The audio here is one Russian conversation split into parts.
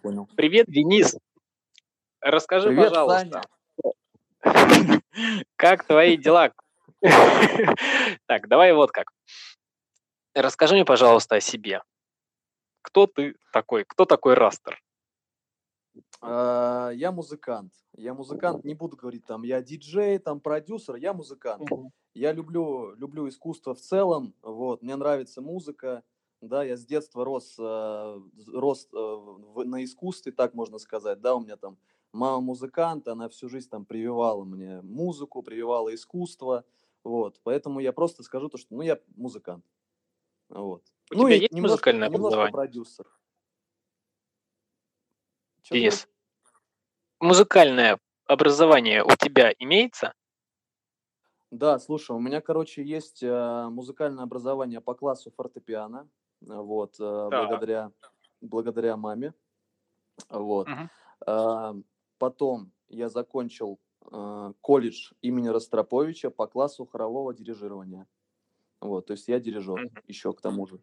понял. Привет, Денис. Расскажи, Привет, пожалуйста, Саня. как твои дела? Так, давай вот как. Расскажи мне, пожалуйста, о себе. Кто ты такой? Кто такой Растер? А, Я музыкант. Я музыкант, не буду говорить там, я диджей, там продюсер, я музыкант. Я люблю, люблю искусство в целом, вот, мне нравится музыка, да, я с детства рос, э, рос э, в- на искусстве, так можно сказать, да, у меня там мама музыкант, она всю жизнь там прививала мне музыку, прививала искусство, вот, поэтому я просто скажу то, что, ну, я музыкант, вот. У ну тебя и есть немножко, музыкальное немножко образование? продюсер. Денис, музыкальное образование у тебя имеется? Да, слушай, у меня, короче, есть э, музыкальное образование по классу фортепиано, вот, э, Так. благодаря, благодаря маме, вот. Мгм. А, Потом я закончил э, колледж имени Ростроповича по классу хорового дирижирования, вот, то есть я дирижер Мгм. еще к тому же,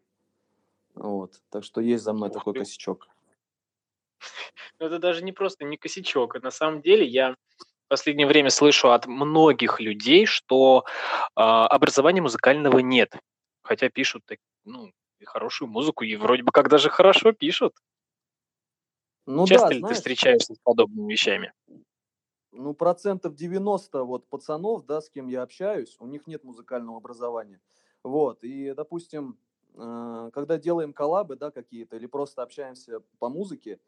вот, так что есть за мной Ух такой ты. косячок. Ну, это даже не просто не косячок. а На самом деле я в последнее время слышу от многих людей, что а, образования музыкального нет. Хотя пишут ну, и хорошую музыку, и вроде бы как даже хорошо пишут. Ну Часто да, ли ты знаешь, встречаешься с подобными вещами? Ну, процентов 90 вот пацанов, да, с кем я общаюсь, у них нет музыкального образования. Вот, и, допустим, э, когда делаем коллабы, да, какие-то, или просто общаемся по музыке,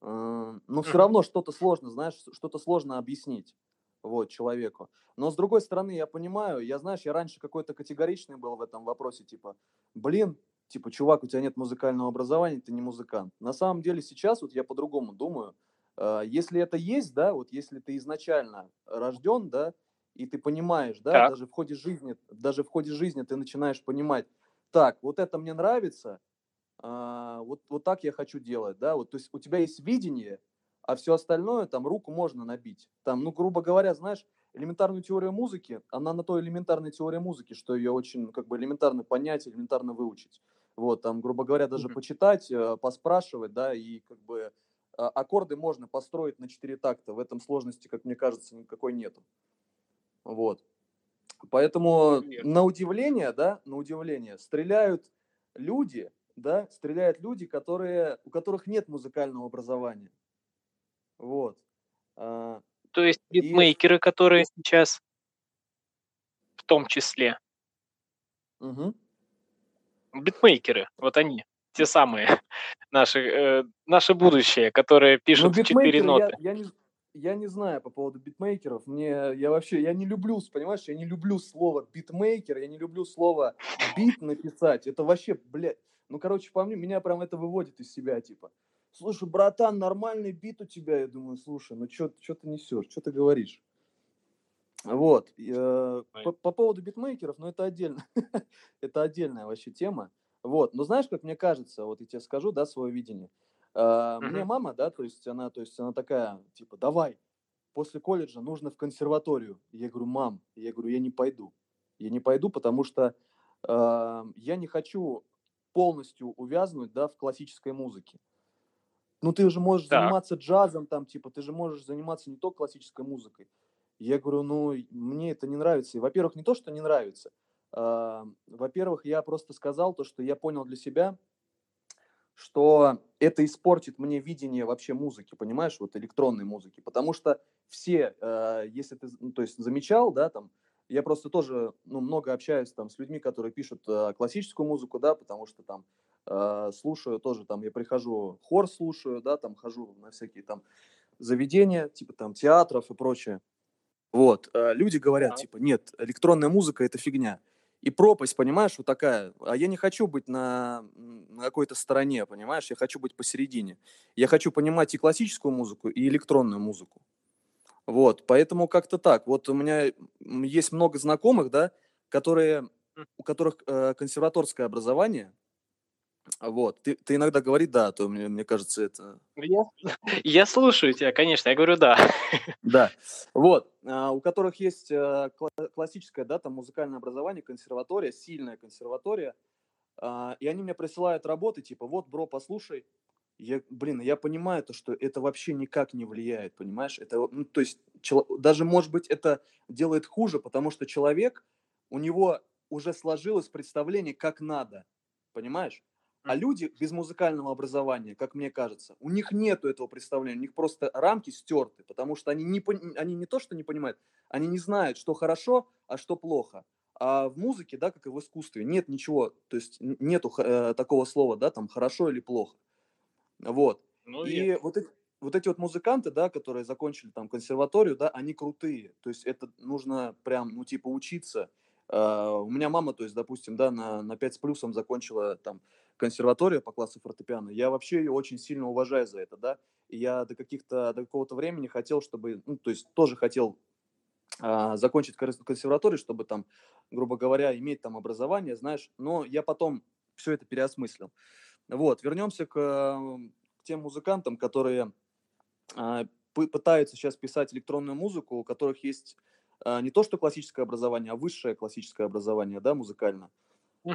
э, ну, все равно что-то сложно, знаешь, что-то сложно объяснить, вот, человеку. Но, с другой стороны, я понимаю, я, знаешь, я раньше какой-то категоричный был в этом вопросе, типа, блин, типа, чувак, у тебя нет музыкального образования, ты не музыкант. На самом деле сейчас вот я по-другому думаю, Э, если это есть, да, вот если ты изначально рожден, да, и ты понимаешь, да, Так. даже в ходе жизни, даже в ходе жизни ты начинаешь понимать, так, вот это мне нравится, а, вот, вот так я хочу делать, да, вот, то есть у тебя есть видение, а все остальное, там, руку можно набить. Там, ну, грубо говоря, знаешь, элементарную теорию музыки, она на то элементарной теории музыки, что ее очень, как бы, элементарно понять, элементарно выучить. Вот, там, грубо говоря, даже почитать, э, поспрашивать, да, и, как бы, а, аккорды можно построить на четыре такта. В этом сложности, как мне кажется, никакой нету. Вот. Поэтому Верно. на удивление, да, на удивление, стреляют люди, да, стреляют люди, которые, у которых нет музыкального образования. Вот. А, То есть И- битмейкеры, которые сейчас в том числе. мгм. Битмейкеры, вот они, те самые, наши, э, наше будущее, которые Ну, пишут в четыре битмейкеры, я, ноты. я, не, я не знаю по поводу битмейкеров. Мне, я вообще, я не люблю, понимаешь, я не люблю слово битмейкер, я не люблю слово бит написать. Это вообще, блядь, ну, короче, по мне, меня прям это выводит из себя, типа. Слушай, братан, нормальный бит у тебя. Я думаю, слушай, ну что ты несешь, что ты говоришь? Вот. э, по, по поводу битмейкеров, ну это отдельно. это отдельная вообще тема. Вот. Но знаешь, как мне кажется, вот я тебе скажу, да, свое видение. А, Мне мама, да, то есть она, то есть она такая, типа, давай, после колледжа нужно в консерваторию. Я говорю, мам, я говорю, я не пойду. Я не пойду, потому что а, я не хочу полностью увязнуть, да, в классической музыке. Ну, ты же можешь Так. заниматься джазом, там, типа, ты же можешь заниматься не только классической музыкой. Я говорю, ну, мне это не нравится. И, во-первых, не то, что не нравится. а, во-первых, я просто сказал то, что я понял для себя, что это испортит мне видение вообще музыки, понимаешь, вот электронной музыки, потому что все, э, если ты, ну, то есть замечал, да, там, я просто тоже, ну, много общаюсь там с людьми, которые пишут э, классическую музыку, да, потому что там э, слушаю тоже, там, я прихожу, хор слушаю, да, там, хожу на всякие там заведения, типа там театров и прочее. Вот, э, люди говорят, Так. типа, нет, электронная музыка это фигня. И пропасть, понимаешь, вот такая. А я не хочу быть на, на какой-то стороне, понимаешь? Я хочу быть посередине. Я хочу понимать и классическую музыку, и электронную музыку. Вот, поэтому как-то так. Вот у меня есть много знакомых, да, которые, у которых э, консерваторское образование. Вот, ты, ты иногда говори да, а то мне, мне кажется, это Я, я слушаю тебя, конечно, я говорю да. Да, вот, а, у которых есть э, кла- классическое, да, там музыкальное образование, консерватория, сильная консерватория, а, и они мне присылают работы, типа, вот, бро, послушай, Я, блин, я понимаю то, что это вообще никак не влияет, понимаешь? Это, ну, то есть, чело- даже, может быть, это делает хуже, потому что человек, у него уже сложилось представление, как надо, понимаешь? А люди без музыкального образования, как мне кажется, у них нету этого представления, у них просто рамки стерты, потому что они не, они не то, что не понимают, они не знают, что хорошо, а что плохо. А в музыке, да, как и в искусстве, нет ничего, то есть нету э, такого слова, да, там хорошо или плохо. Вот. Ну, и вот эти, вот эти вот музыканты, да, которые закончили там консерваторию, да, они крутые. То есть это нужно прям, ну, типа, учиться. Uh, у меня мама, то есть, допустим, да, на, на 5 с плюсом закончила там консерваторию по классу фортепиано. Я вообще ее очень сильно уважаю за это, да. Я до каких-то, до какого-то времени хотел, чтобы, ну, то есть тоже хотел uh, закончить консерваторию, чтобы там, грубо говоря, иметь там образование, знаешь. Но я потом все это переосмыслил. Вот, вернемся к, к тем музыкантам, которые uh, пытаются сейчас писать электронную музыку, у которых есть а, не то что классическое образование, а высшее классическое образование, да, музыкально.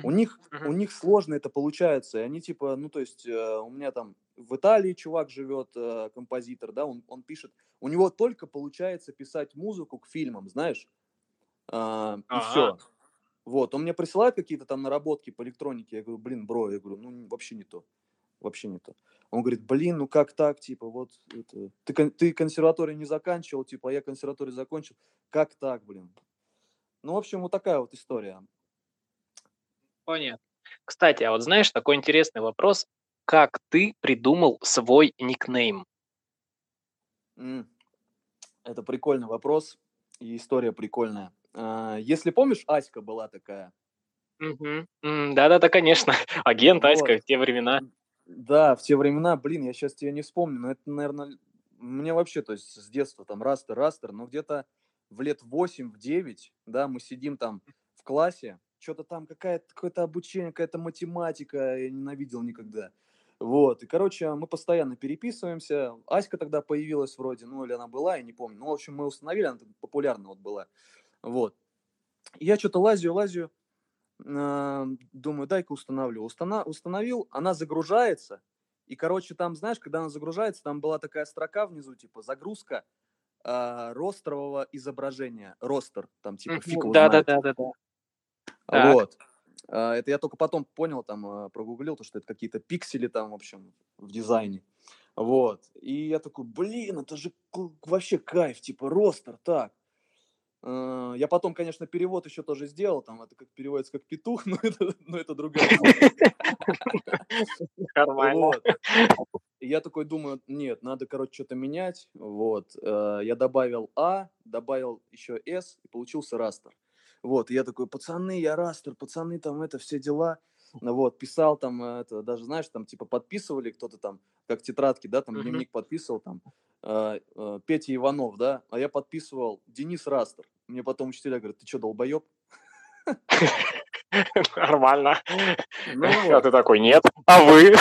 У них у них сложно это получается, и они типа, ну то есть э, у меня там в Италии чувак живет, э, композитор, да, он он пишет, у него только получается писать музыку к фильмам, знаешь, а, и uh-huh. все. Вот, он мне присылает какие-то там наработки по электронике, я говорю, блин, бро, я говорю, ну вообще не то, вообще не то. Он говорит, блин, ну как так, типа, вот, это, ты, ты консерваторию не заканчивал, типа, а я консерваторию закончил, как так, блин? Ну, в общем, вот такая вот история. Понятно. Кстати, а вот знаешь, такой интересный вопрос, как ты придумал свой никнейм? Это прикольный вопрос, и история прикольная. А, если помнишь, Аська была такая. Угу. Да-да-да, конечно. Агент. Аська в те времена. Да, в те времена, блин, я сейчас тебя не вспомню, но это, наверное, мне вообще, то есть с детства там растер, растер, но где-то в лет 8, в 9, да, мы сидим там в классе, что-то там какая-то, какое-то обучение, какая-то математика, я ненавидел никогда. Вот, и, короче, мы постоянно переписываемся. Аська тогда появилась вроде, ну, или она была, я не помню. Ну, в общем, мы установили, она популярна вот была. Вот. И я что-то лазю, лазю, думаю, дай-ка установлю. Устана- установил, она загружается, и, короче, там, знаешь, когда она загружается, там была такая строка внизу, типа, загрузка э, рострового изображения. Ростер, там, типа, фиг его да. Вот. А, это я только потом понял, там, а, прогуглил, то, что это какие-то пиксели там, в общем, в дизайне. Вот. И я такой, блин, это же вообще кайф, типа, ростер, так. Э, я потом, конечно, перевод еще тоже сделал, там это как переводится как петух, но это, но это другая. Нормально. Я такой думаю, нет, надо, короче, что-то менять. Вот. Я добавил А, добавил еще С, и получился растер. Вот. И я такой, пацаны, я растер, пацаны, там это, все дела. Вот, писал там, э, это, даже, знаешь, там, типа, подписывали кто-то там, как тетрадки, да, там, дневник подписывал, там, э, э, Петя Иванов, да, а я подписывал Денис Растер. Мне потом учителя говорят, ты что, долбоеб? Нормально. Ну, а вот. ты такой, нет, а вы?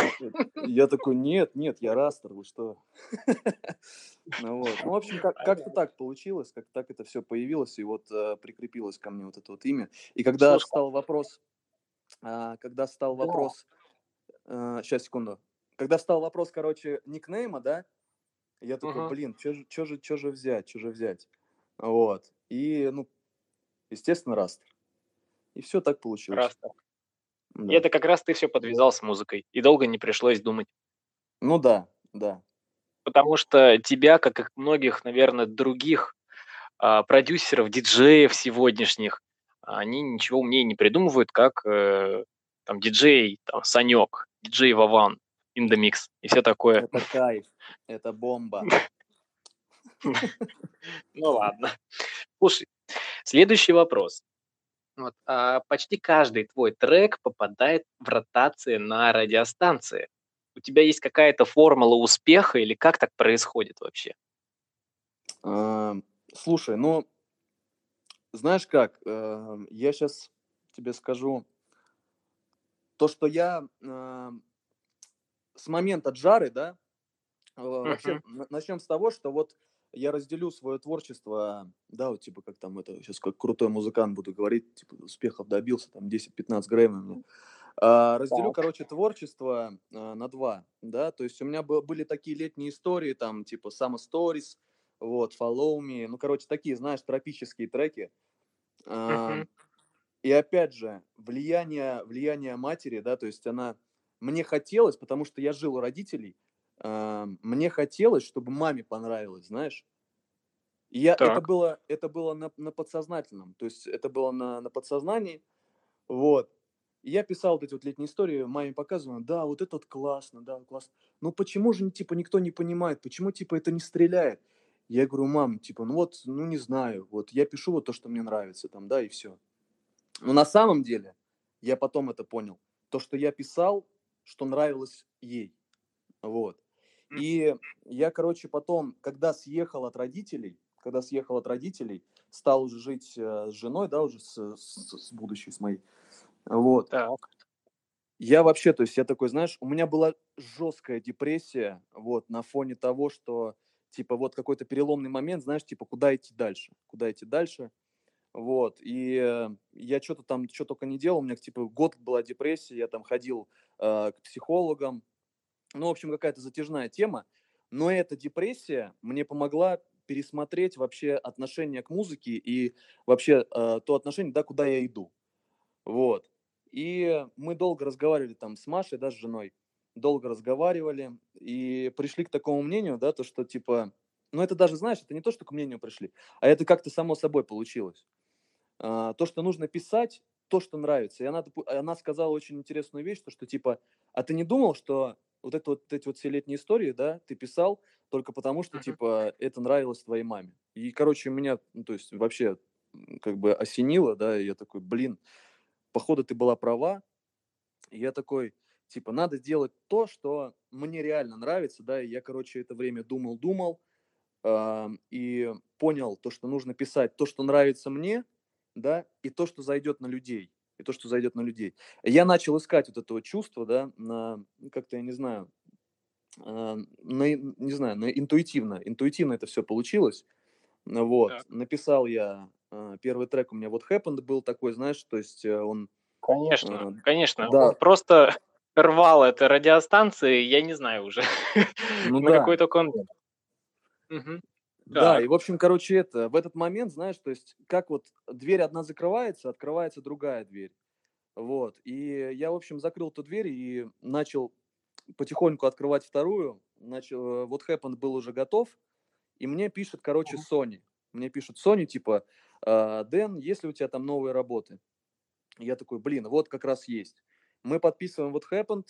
Я такой, нет, нет, я растер, вы что? Ну, вот. ну в общем, как- как-то так получилось, как так это все появилось, и вот э, прикрепилось ко мне вот это вот имя. И когда Слушай, стал вопрос, э, когда стал вопрос, э, сейчас, секунду, когда стал вопрос, короче, никнейма, да, я такой, угу. блин, что же, что же, взять, что же взять? Вот. И, ну, естественно, Растер. И все так получилось. Растер. Да. И это как раз ты все подвязал с музыкой, и долго не пришлось думать. Ну да, да. Потому что тебя, как и многих, наверное, других а, продюсеров, диджеев сегодняшних, они ничего умнее не придумывают, как э, там диджей, там, Санек, диджей Вован, in the mix и все такое. Это кайф, это бомба. Ну ладно. Слушай, следующий вопрос. Вот, а, почти каждый твой трек попадает в ротации на радиостанции. У тебя есть какая-то формула успеха или как так происходит вообще? А, слушай, ну, знаешь как, э, я сейчас тебе скажу, то, что я э, с момента Джары, да, э, вообще начнем с того, что вот я разделю свое творчество, да, вот типа как там это, сейчас как крутой музыкант буду говорить, типа успехов добился, там 10-15 Грэмми разделю, так. короче, творчество а, на два, да, то есть у меня были такие летние истории, там, типа Summer Stories, вот, Follow Me, ну, короче, такие, знаешь, тропические треки. А, и опять же, влияние, влияние матери, да, то есть она, мне хотелось, потому что я жил у родителей, а, мне хотелось, чтобы маме понравилось, знаешь. И я, это было, это было на, на подсознательном, то есть это было на, на подсознании, вот. И я писал вот эти вот летние истории, маме показываю, да, вот это вот классно, да, классно. Но почему же, типа, никто не понимает, почему, типа, это не стреляет? Я говорю, мам, типа, ну вот, ну не знаю, вот я пишу вот то, что мне нравится, там, да, и все. Но на самом деле, я потом это понял, то, что я писал, что нравилось ей, вот. И я, короче, потом, когда съехал от родителей, когда съехал от родителей, стал уже жить э, с женой, да, уже с, с, с будущей, с моей, вот. Так. Я вообще, то есть я такой, знаешь, у меня была жесткая депрессия, вот, на фоне того, что, типа, вот какой-то переломный момент, знаешь, типа, куда идти дальше, куда идти дальше, вот, и э, я что-то там, что только не делал, у меня, типа, год была депрессия, я там ходил э, к психологам, ну, в общем, какая-то затяжная тема, но эта депрессия мне помогла пересмотреть вообще отношение к музыке и вообще э, то отношение, да, куда я иду, вот. И мы долго разговаривали там с Машей, да, с женой, долго разговаривали и пришли к такому мнению, да, то, что типа, ну это даже, знаешь, это не то, что к мнению пришли, а это как-то само собой получилось. А, то, что нужно писать, то, что нравится. И она, она сказала очень интересную вещь, то, что типа, а ты не думал, что вот, это вот эти вот все летние истории, да, ты писал только потому, что, типа, это нравилось твоей маме. И, короче, меня, ну, то есть, вообще, как бы осенило, да, и я такой, блин, походу ты была права. И я такой, типа, надо сделать то, что мне реально нравится, да, и я, короче, это время думал-думал, э, и понял то, что нужно писать то, что нравится мне, да, и то, что зайдет на людей, и то, что зайдет на людей. Я начал искать вот этого чувства, да, на, как-то, я не знаю, э, на, не знаю, на интуитивно, интуитивно это все получилось, вот, так. написал я а, первый трек у меня вот Happened был такой, знаешь, то есть э, он... Конечно, э, конечно. Да. Он просто рвал это радиостанции, я не знаю уже, ну, на да. какой только он... Угу. Да, и, в общем, короче, это, в этот момент, знаешь, то есть, как вот дверь одна закрывается, открывается другая дверь. Вот, и я, в общем, закрыл эту дверь и начал потихоньку открывать вторую. Начал, э, вот Happened был уже готов, и мне пишет, короче, Sony. Мне пишут Sony, типа, «А, Дэн, есть ли у тебя там новые работы? Я такой, блин, вот как раз есть. Мы подписываем вот Happened,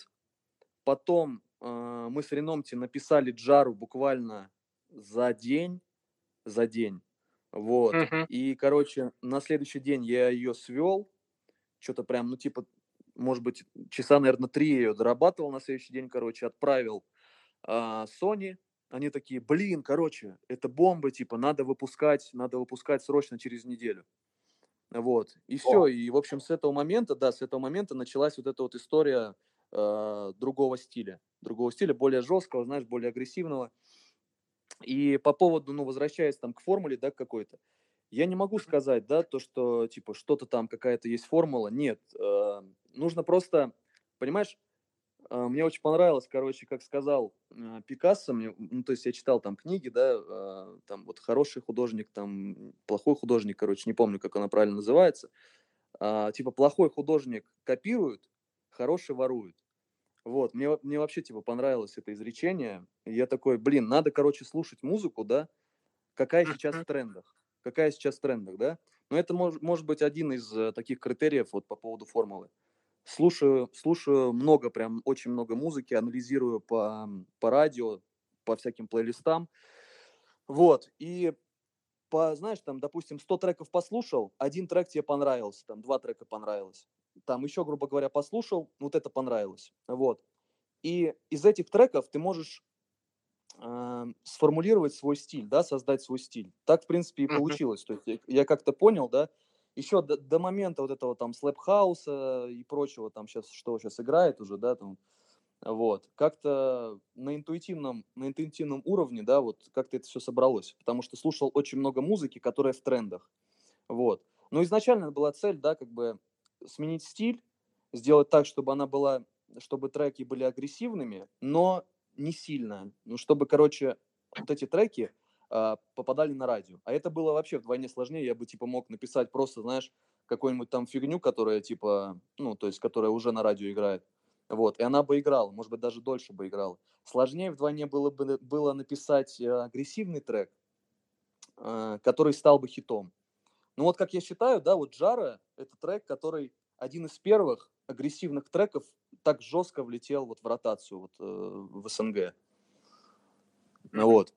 потом э, мы с Реномти написали Джару буквально за день, за день, вот. Uh-huh. И, короче, на следующий день я ее свел, что-то прям, ну, типа, может быть, часа, наверное, три я ее дорабатывал на следующий день, короче, отправил э, Sony, они такие, блин, короче, это бомба, типа, надо выпускать, надо выпускать срочно через неделю. Вот, и все, и, в общем, с этого момента, да, с этого момента началась вот эта вот история э, другого стиля, другого стиля, более жесткого, знаешь, более агрессивного. И по поводу, ну, возвращаясь там к формуле, да, какой-то, я не могу сказать, да, то, что, типа, что-то там, какая-то есть формула, нет, э, нужно просто, понимаешь, мне очень понравилось, короче, как сказал а, Пикассо, мне, ну, то есть я читал там книги, да, а, там вот хороший художник, там плохой художник, короче, не помню, как она правильно называется. Типа плохой художник копирует, хороший ворует. Вот, мне, мне вообще, типа, понравилось это изречение. И я такой, блин, надо, короче, слушать музыку, да, какая сейчас в трендах, какая сейчас в трендах, да. Но это мож, может быть один из э, таких критериев вот по поводу формулы слушаю, слушаю много, прям очень много музыки, анализирую по, по радио, по всяким плейлистам. Вот, и по, знаешь, там, допустим, 100 треков послушал, один трек тебе понравился, там, два трека понравилось. Там еще, грубо говоря, послушал, вот это понравилось. Вот. И из этих треков ты можешь э, сформулировать свой стиль, да, создать свой стиль. Так, в принципе, и получилось. То есть я, я как-то понял, да, еще до, до момента вот этого там слэп-хауса и прочего, там сейчас, что сейчас играет уже, да, там, вот, как-то на интуитивном, на интуитивном уровне, да, вот как-то это все собралось, потому что слушал очень много музыки, которая в трендах, вот. Но изначально была цель, да, как бы сменить стиль, сделать так, чтобы она была, чтобы треки были агрессивными, но не сильно. Ну, чтобы, короче, вот эти треки попадали на радио. А это было вообще вдвойне сложнее. Я бы, типа, мог написать просто, знаешь, какую-нибудь там фигню, которая, типа, ну, то есть, которая уже на радио играет. Вот, и она бы играла, может быть, даже дольше бы играла. Сложнее вдвойне было бы было написать э, агрессивный трек, э, который стал бы хитом. Ну вот, как я считаю, да, вот Джара – это трек, который один из первых агрессивных треков так жестко влетел вот в ротацию вот, э, в СНГ. Вот.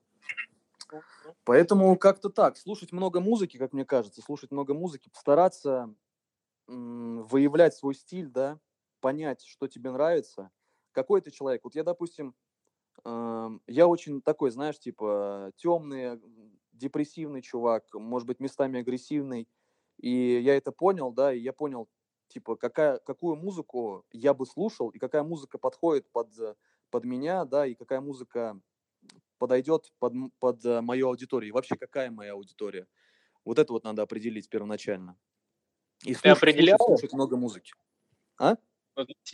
Поэтому как-то так. Слушать много музыки, как мне кажется, слушать много музыки, постараться выявлять свой стиль, да, понять, что тебе нравится. Какой ты человек. Вот я, допустим, э- я очень такой, знаешь, типа темный, депрессивный чувак, может быть, местами агрессивный. И я это понял, да, и я понял, типа, какая, какую музыку я бы слушал, и какая музыка подходит под, под меня, да, и какая музыка подойдет под, под э, мою аудиторию. И вообще, какая моя аудитория. Вот это вот надо определить первоначально. И слушать, ты определял? Слушать, слушать много музыки. А?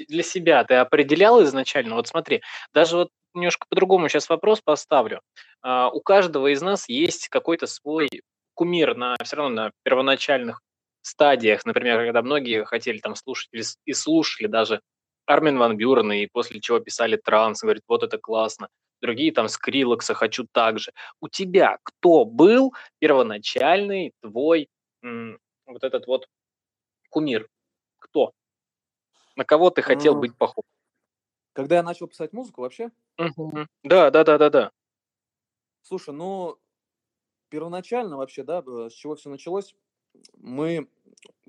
Для себя ты определял изначально? Вот смотри, даже вот немножко по-другому сейчас вопрос поставлю. А, у каждого из нас есть какой-то свой кумир на все равно на первоначальных стадиях, например, когда многие хотели там слушать и слушали даже Армин Ван Бюрен, и после чего писали транс, говорит, вот это классно. Другие там Скрилокса хочу так же. У тебя кто был первоначальный твой м, вот этот вот кумир? Кто? На кого ты хотел быть похож? Когда я начал писать музыку вообще? Да, да, да, да, да. Слушай, ну, первоначально вообще, да, с чего все началось, мы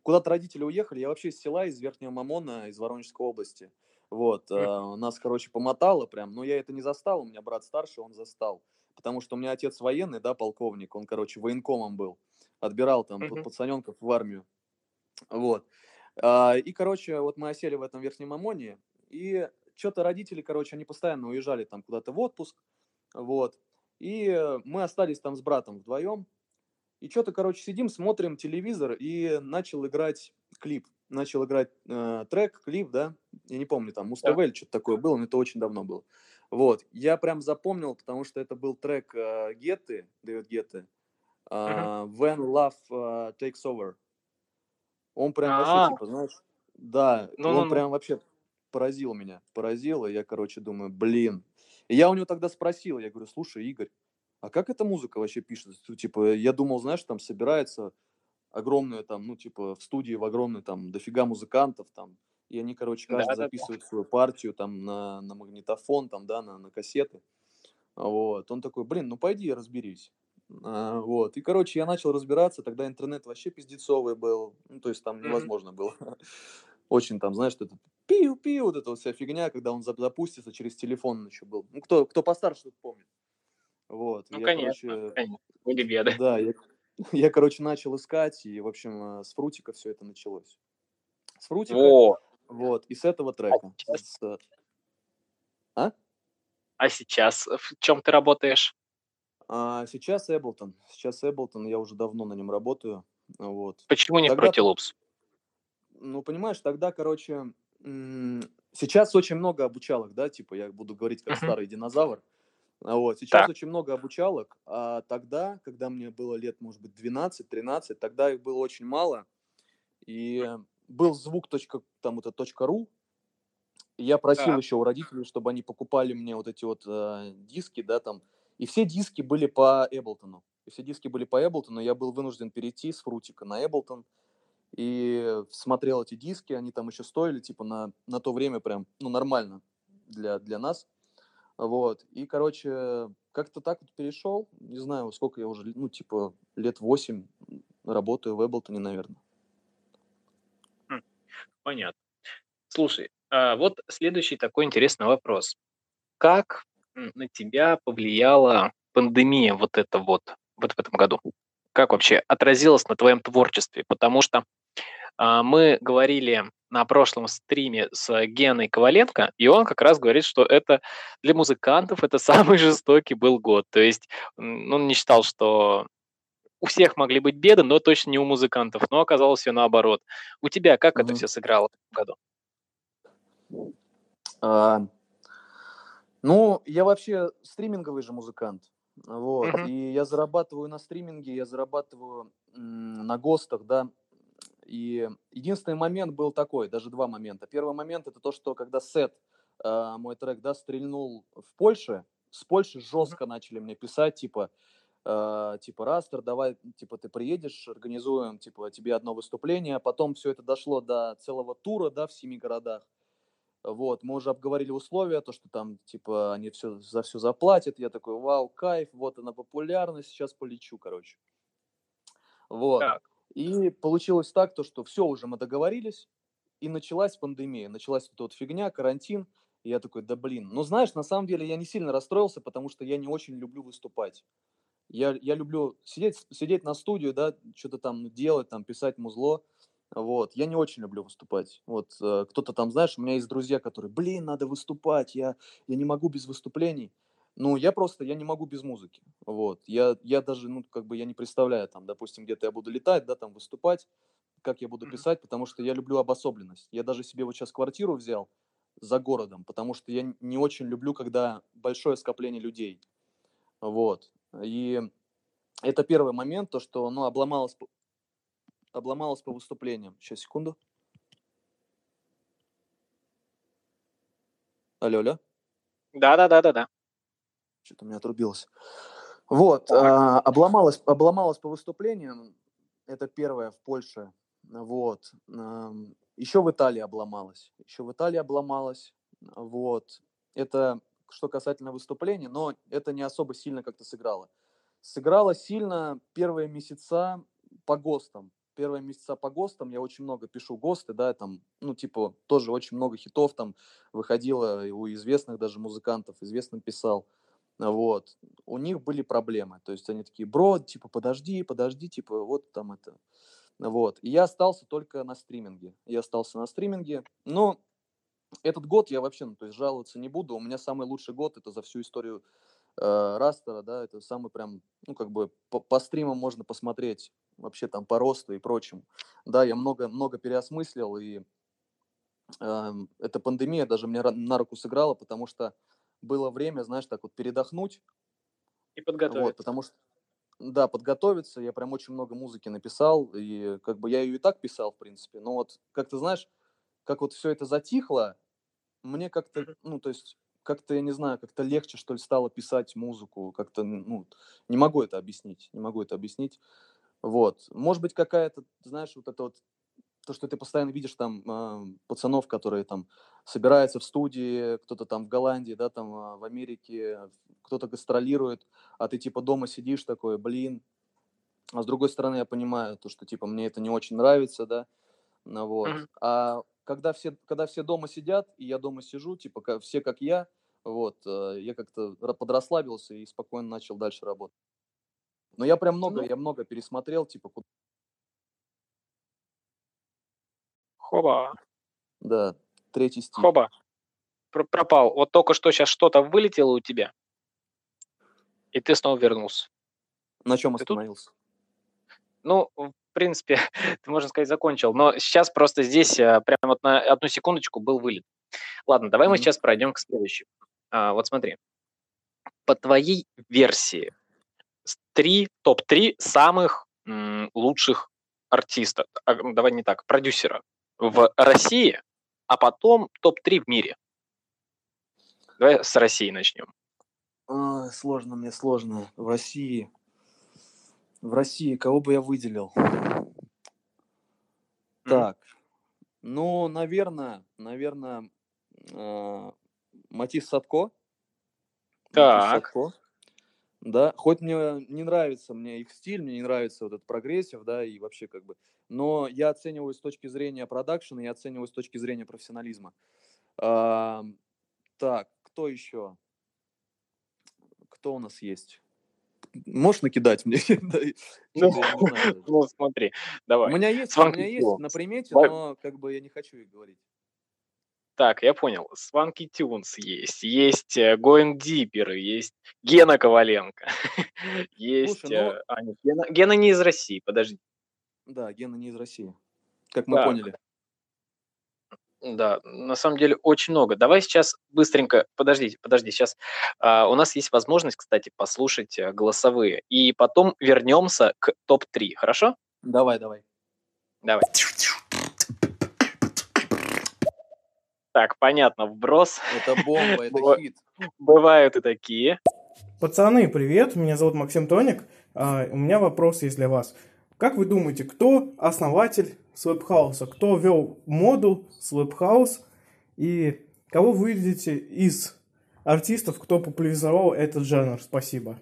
куда-то родители уехали, я вообще из села, из Верхнего Мамона, из Воронежской области. Вот, mm. нас, короче, помотало прям, но я это не застал, у меня брат старший, он застал. Потому что у меня отец военный, да, полковник, он, короче, военкомом был, отбирал там mm-hmm. пацаненков в армию. Вот. А, и, короче, вот мы осели в этом Верхнем Мамоне, и что-то родители, короче, они постоянно уезжали там куда-то в отпуск, вот. И мы остались там с братом вдвоем, и что-то, короче, сидим, смотрим телевизор, и начал играть клип. Начал играть э, трек, клип, да? Я не помню, там, Муз-ТВ или что-то такое было, но это очень давно было. Вот. Я прям запомнил, потому что это был трек э, Гетты, Дэвид Гетты, э, When Love uh, Takes Over. Он прям вообще, а. типа, знаешь, да, ну, он ну, прям вообще поразил меня, поразил, и я, короче, думаю, блин. И я у него тогда спросил, я говорю, слушай, Игорь, а как эта музыка вообще пишется? Типа, я думал, знаешь, там собирается огромная там, ну, типа, в студии в огромной там дофига музыкантов там, и они, короче, каждый да, записывает да, свою партию там на, на магнитофон, там, да, на, на кассеты. Вот. Он такой, блин, ну пойди разберись. А, вот. И, короче, я начал разбираться, тогда интернет вообще пиздецовый был, ну, то есть там невозможно mm-hmm. было. Очень там, знаешь, что это пиу-пиу, вот эта вот вся фигня, когда он запустится через телефон еще был. Ну, кто, кто постарше, тот помнит. Вот. Ну, я, конечно, короче, конечно. Были беды. Да, я, я, короче, начал искать, и, в общем, э, с фрутика все это началось. С фрутика. О! Вот, и с этого трека. А сейчас? С... А? А сейчас в чем ты работаешь? А, сейчас Эблтон. Сейчас Эблтон, я уже давно на нем работаю. Вот. Почему не тогда, в Fruity Ну, понимаешь, тогда, короче, сейчас очень много обучалок, да, типа я буду говорить как uh-huh. старый динозавр. А вот. Сейчас так. очень много обучалок, а тогда, когда мне было лет, может быть, 12-13, тогда их было очень мало. И был звук там вот точка ру. И я просил да. еще у родителей, чтобы они покупали мне вот эти вот э, диски, да, там. И все диски были по Эблтону. И все диски были по Эблтону. Я был вынужден перейти с Фрутика на Эблтон. И смотрел эти диски, они там еще стоили, типа, на, на то время прям, ну, нормально для, для нас. Вот. И, короче, как-то так вот перешел. Не знаю, сколько я уже, ну, типа, лет восемь работаю в Эблтоне, наверное. Хм, понятно. Слушай, а вот следующий такой интересный вопрос. Как на тебя повлияла пандемия вот это вот, вот в этом году? Как вообще отразилась на твоем творчестве? Потому что мы говорили на прошлом стриме с Геной Коваленко, и он как раз говорит, что это для музыкантов это самый жестокий был год. То есть он не считал, что у всех могли быть беды, но точно не у музыкантов. Но оказалось все наоборот. У тебя как mm-hmm. это все сыграло в этом году? А, ну, я вообще стриминговый же музыкант. Вот. Мгм. И я зарабатываю на стриминге, я зарабатываю м, на ГОСТах, да. И единственный момент был такой, даже два момента. Первый момент это то, что когда сет, а, мой трек, да, стрельнул в Польше, с Польши жестко начали мне писать, типа, а, типа, Растер, давай, типа, ты приедешь, организуем, типа, тебе одно выступление. Потом все это дошло до целого тура, да, в семи городах. Вот, мы уже обговорили условия, то, что там, типа, они все, за все заплатят. Я такой, вау, кайф, вот она популярность, сейчас полечу, короче. Вот. Так. И получилось так, то, что все уже мы договорились, и началась пандемия, началась вот эта вот фигня, карантин. И я такой, да блин. Ну, знаешь, на самом деле я не сильно расстроился, потому что я не очень люблю выступать. Я, я люблю сидеть, сидеть на студию, да, что-то там делать, там, писать музло. Вот, я не очень люблю выступать. Вот, э, кто-то там, знаешь, у меня есть друзья, которые, блин, надо выступать, я, я не могу без выступлений. Ну, я просто, я не могу без музыки. Вот, я, я даже, ну, как бы, я не представляю, там, допустим, где-то я буду летать, да, там, выступать, как я буду писать, потому что я люблю обособленность. Я даже себе вот сейчас квартиру взял за городом, потому что я не очень люблю, когда большое скопление людей. Вот, и это первый момент, то, что, ну, обломалось, обломалось по выступлениям. Сейчас, секунду. Алло, алло. Да-да-да-да-да. Что-то у меня отрубилось. Вот, а, обломалось, обломалось по выступлениям. Это первое в Польше. Вот. Еще в Италии обломалось. Еще в Италии обломалось. Вот. Это что касательно выступлений, но это не особо сильно как-то сыграло. Сыграло сильно первые месяца по ГОСТам. Первые месяца по ГОСТам я очень много пишу ГОСТы, да, там, ну, типа, тоже очень много хитов там выходило и у известных даже музыкантов, известным писал. Вот. У них были проблемы. То есть они такие, бро, типа, подожди, подожди, типа, вот там это. Вот. И я остался только на стриминге. Я остался на стриминге. Но этот год я вообще, ну, то есть жаловаться не буду. У меня самый лучший год это за всю историю э, Растера, да, это самый прям, ну, как бы по, по стримам можно посмотреть вообще там по росту и прочему. Да, я много, много переосмыслил, и эм, эта пандемия даже мне на руку сыграла, потому что было время, знаешь, так вот передохнуть, И вот, подготовиться. потому что, да, подготовиться, я прям очень много музыки написал, и как бы я ее и так писал, в принципе, но вот, как ты знаешь, как вот все это затихло, мне как-то, ну, то есть, как-то, я не знаю, как-то легче, что ли, стало писать музыку, как-то, ну, не могу это объяснить, не могу это объяснить, вот, может быть, какая-то, знаешь, вот это вот, то, что ты постоянно видишь там а, пацанов, которые там собираются в студии, кто-то там в Голландии, да, там а, в Америке, кто-то гастролирует, а ты типа дома сидишь такой, блин, а с другой стороны я понимаю то, что типа мне это не очень нравится, да, ну вот. Мгм. А когда все, когда все дома сидят, и я дома сижу, типа ка- все как я, вот, э, я как-то ра- подрасслабился и спокойно начал дальше работать. Но я прям много, Ну, я много пересмотрел, типа, ку- хоба, да, третий стих. хоба. Пр- пропал. Вот только что сейчас что-то вылетело у тебя, и ты снова вернулся. На чем Ты тут? остановился? Ну, в принципе, ты, можно сказать, закончил. Но сейчас просто здесь э, прямо вот на одну секундочку был вылет. Ладно, давай мы Мгм. сейчас пройдем к следующему. А, вот смотри. По твоей версии, три, топ-3 самых м, лучших артиста, а, давай не так, продюсера в России, а потом топ-3 в мире. Давай с России начнем. А, сложно мне, сложно. В России, в России кого бы я выделил? Мгм. Так, ну, наверное, наверное, а, Матис Садко. Матис Так. Садко. Да, хоть мне не нравится мне их стиль, мне не нравится вот этот прогрессив, да, и вообще как бы, но я оцениваю с точки зрения продакшена, я оцениваю с точки зрения профессионализма. А, так, кто еще? Кто у нас есть? Можешь накидать мне? Ну, ну, смотри, У давай. меня есть, у меня есть на примете, но как бы я не хочу их говорить. Так, я понял. Swanky Tunes есть, есть э, Going Deeper, есть Гена Коваленко, есть... Слушай, ну, э, А, нет, Гена, Гена не из России, подожди. да, Гена не из России, как мы поняли. Да, на самом деле очень много. Давай сейчас быстренько, подождите, подожди, сейчас а, у нас есть возможность, кстати, послушать а, голосовые, и потом вернемся к топ-3, хорошо? Давай, давай. Давай. Так, понятно, вброс. Это бомба, это хит. Бывают и такие. Пацаны, привет, меня зовут Максим Тоник. А, у меня вопрос есть для вас. Как вы думаете, кто основатель Слэпхауса? Кто вел моду Слэпхаус? И кого вы видите из артистов, кто популяризовал этот жанр? Спасибо.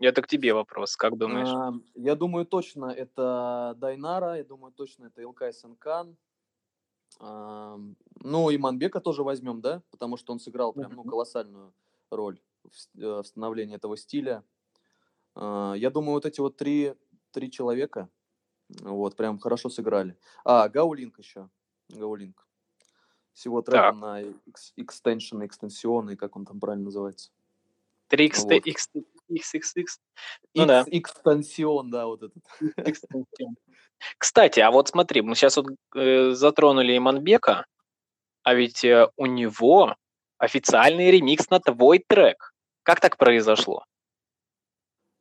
Это к тебе вопрос, как думаешь? Я думаю, точно это Dynoro, я думаю, точно это Ilkay Sencan. А, ну, и Манбека тоже возьмем, да? Потому что он сыграл прям ну, колоссальную роль в, э, в становлении этого стиля. А, я думаю, вот эти вот три три человека. Вот, прям хорошо сыграли. А, Гаулинк еще. Гаулинк. Всего трека на экстеншн, экстенсионный, как он там правильно называется. 3 x вот. x, x, x, x. Ну, да. Экстенсион, да, вот этот. Кстати, а вот смотри, мы сейчас вот э, затронули Иманбека, а ведь э, у него официальный ремикс на твой трек. Как так произошло?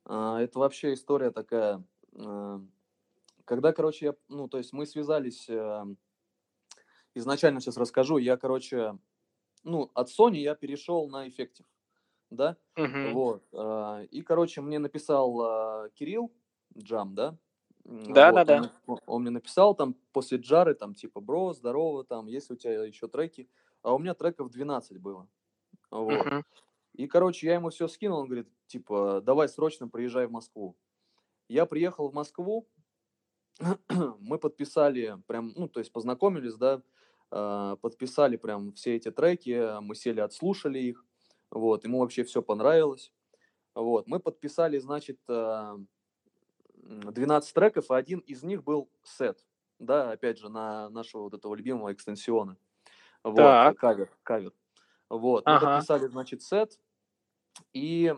А, это вообще история такая Э, когда, короче, я, ну, то есть мы связались, э, изначально сейчас расскажу, я, короче, ну, от Sony я перешел на Effective, да, uh-huh. вот, э, и, короче, мне написал Кирилл Джам, да, да, вот, да, да. Он, он мне написал там после Джары, там, типа, бро, здорово, там, есть у тебя еще треки, а у меня треков 12 было, вот. Uh-huh. И, короче, я ему все скинул, он говорит, типа, давай срочно приезжай в Москву. Я приехал в Москву, мы подписали прям, ну, то есть познакомились, да, а, подписали прям все эти треки, мы сели, отслушали их, вот, ему вообще все понравилось, вот, мы подписали, значит, 12 а, треков, и один из них был сет, да, опять же, на нашего вот этого любимого экстенсиона, вот, так. кавер, кавер, вот, мы ага. подписали, значит, сет, и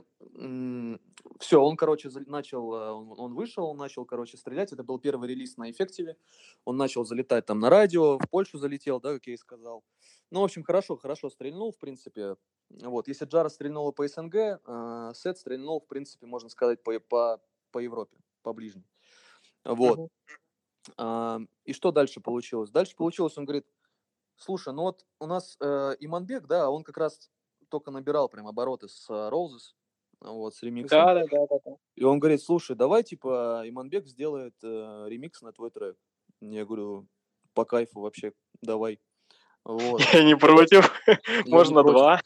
все, он, короче, начал, э, он, он вышел, он начал, короче, стрелять. Это был первый релиз на эффективе. Он начал залетать там на радио, в Польшу залетел, да, как я и сказал. Ну, в общем, хорошо, хорошо стрельнул, в принципе. Вот, если Джара стрельнула по СНГ, э, Сет стрельнул, в принципе, можно сказать, по, по, по Европе, по ближней. Вот. А, и что дальше получилось? Дальше получилось, он говорит, слушай, ну вот у нас э, Иманбек, да, он как раз только набирал прям обороты с Roses, вот, с ремиксом. Да, да, да, да. И он говорит, слушай, давай, типа, Иманбек сделает э, ремикс на твой трек. Я говорю, по кайфу вообще, давай. Вот. Я не против, можно два.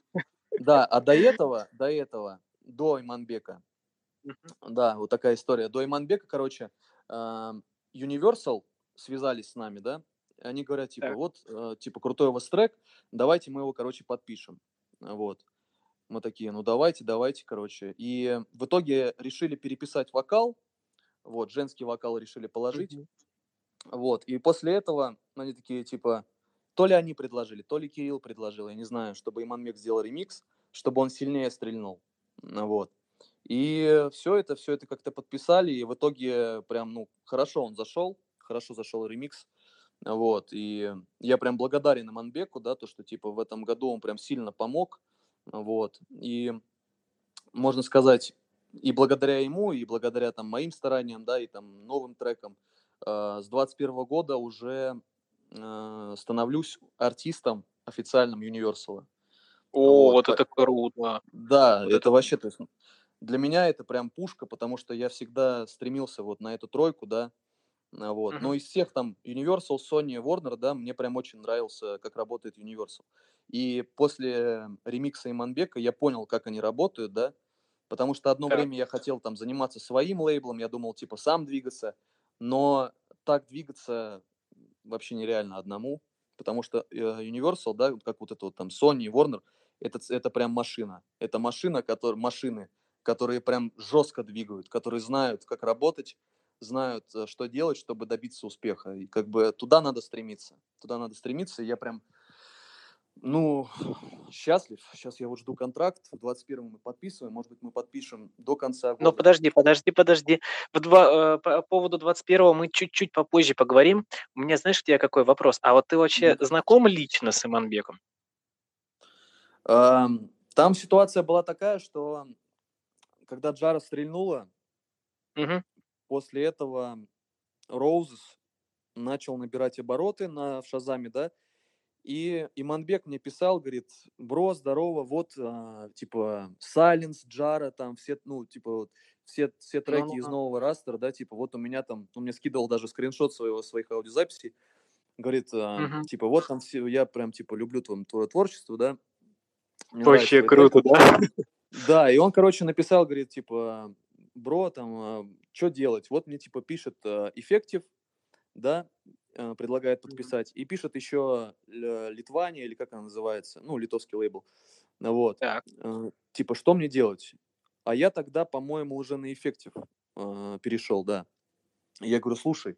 Да, а до этого, до этого, до Иманбека, да, вот такая история. До Иманбека, короче, э, Universal связались с нами, да, они говорят, типа, вот, э, типа, крутой у вас трек, давайте мы его, короче, подпишем. Вот. Мы такие, ну давайте, давайте, короче. И в итоге решили переписать вокал. Вот, женский вокал решили положить. Mm-hmm. Вот, и после этого они такие, типа, то ли они предложили, то ли Кирилл предложил, я не знаю, чтобы Иманмек сделал ремикс, чтобы он сильнее стрельнул. Вот. И все это, все это как-то подписали, и в итоге прям, ну, хорошо он зашел, хорошо зашел ремикс. Вот, и я прям благодарен Иманбеку, да, то, что, типа, в этом году он прям сильно помог, вот. И можно сказать, и благодаря ему, и благодаря там моим стараниям, да, и там новым трекам, э, с 21 года уже э, становлюсь артистом официальным Universal. О, вот, вот это круто. Да, вот это, это вообще, то есть для меня это прям пушка, потому что я всегда стремился вот на эту тройку, да, вот. Mm-hmm. Но из всех там Universal, Sony, Warner, да, мне прям очень нравился, как работает Universal. И после ремикса Иманбека я понял, как они работают, да, потому что одно время я хотел там заниматься своим лейблом, я думал, типа, сам двигаться, но так двигаться вообще нереально одному, потому что э, Universal, да, как вот это вот там Sony и Warner, это, это прям машина. Это машина, которые, машины, которые прям жестко двигают, которые знают, как работать, знают, э, что делать, чтобы добиться успеха. И как бы туда надо стремиться. Туда надо стремиться. И я прям Ну, счастлив. Сейчас я вот жду контракт. В 21-м мы подписываем. Может быть, мы подпишем до конца года. Но подожди, подожди, подожди. В два, э, по поводу 21-го мы чуть-чуть попозже поговорим. У меня, знаешь, у тебя какой вопрос? А вот ты вообще Ну. знаком лично с Иманбеком? Ам, Там ситуация была такая, что когда Джара стрельнула, Мгм. после этого Роузес начал набирать обороты на в Шазаме, да, и Иманбек мне писал, говорит, бро, здорово, вот, а, типа, Silence, Джара, там, все, ну, типа, вот, все, все треки из Ну-ну-ну. нового растера, да, типа, вот у меня там, он мне скидывал даже скриншот своего, своих аудиозаписей, говорит, а, Мгм. типа, вот там все, я прям, типа, люблю твое, твое творчество, да. Мне Вообще нравятся твои круто, треки». да? Да, и он, короче, написал, говорит, типа, бро, там, что делать? Вот мне, типа, пишет эффектив, да, э, предлагает подписать, и пишет еще Литвания, или как она называется, ну, литовский лейбл, Ну вот, Так. э, типа, что мне делать? А я тогда, по-моему, уже на эффектив э, перешел, да. Я говорю, слушай,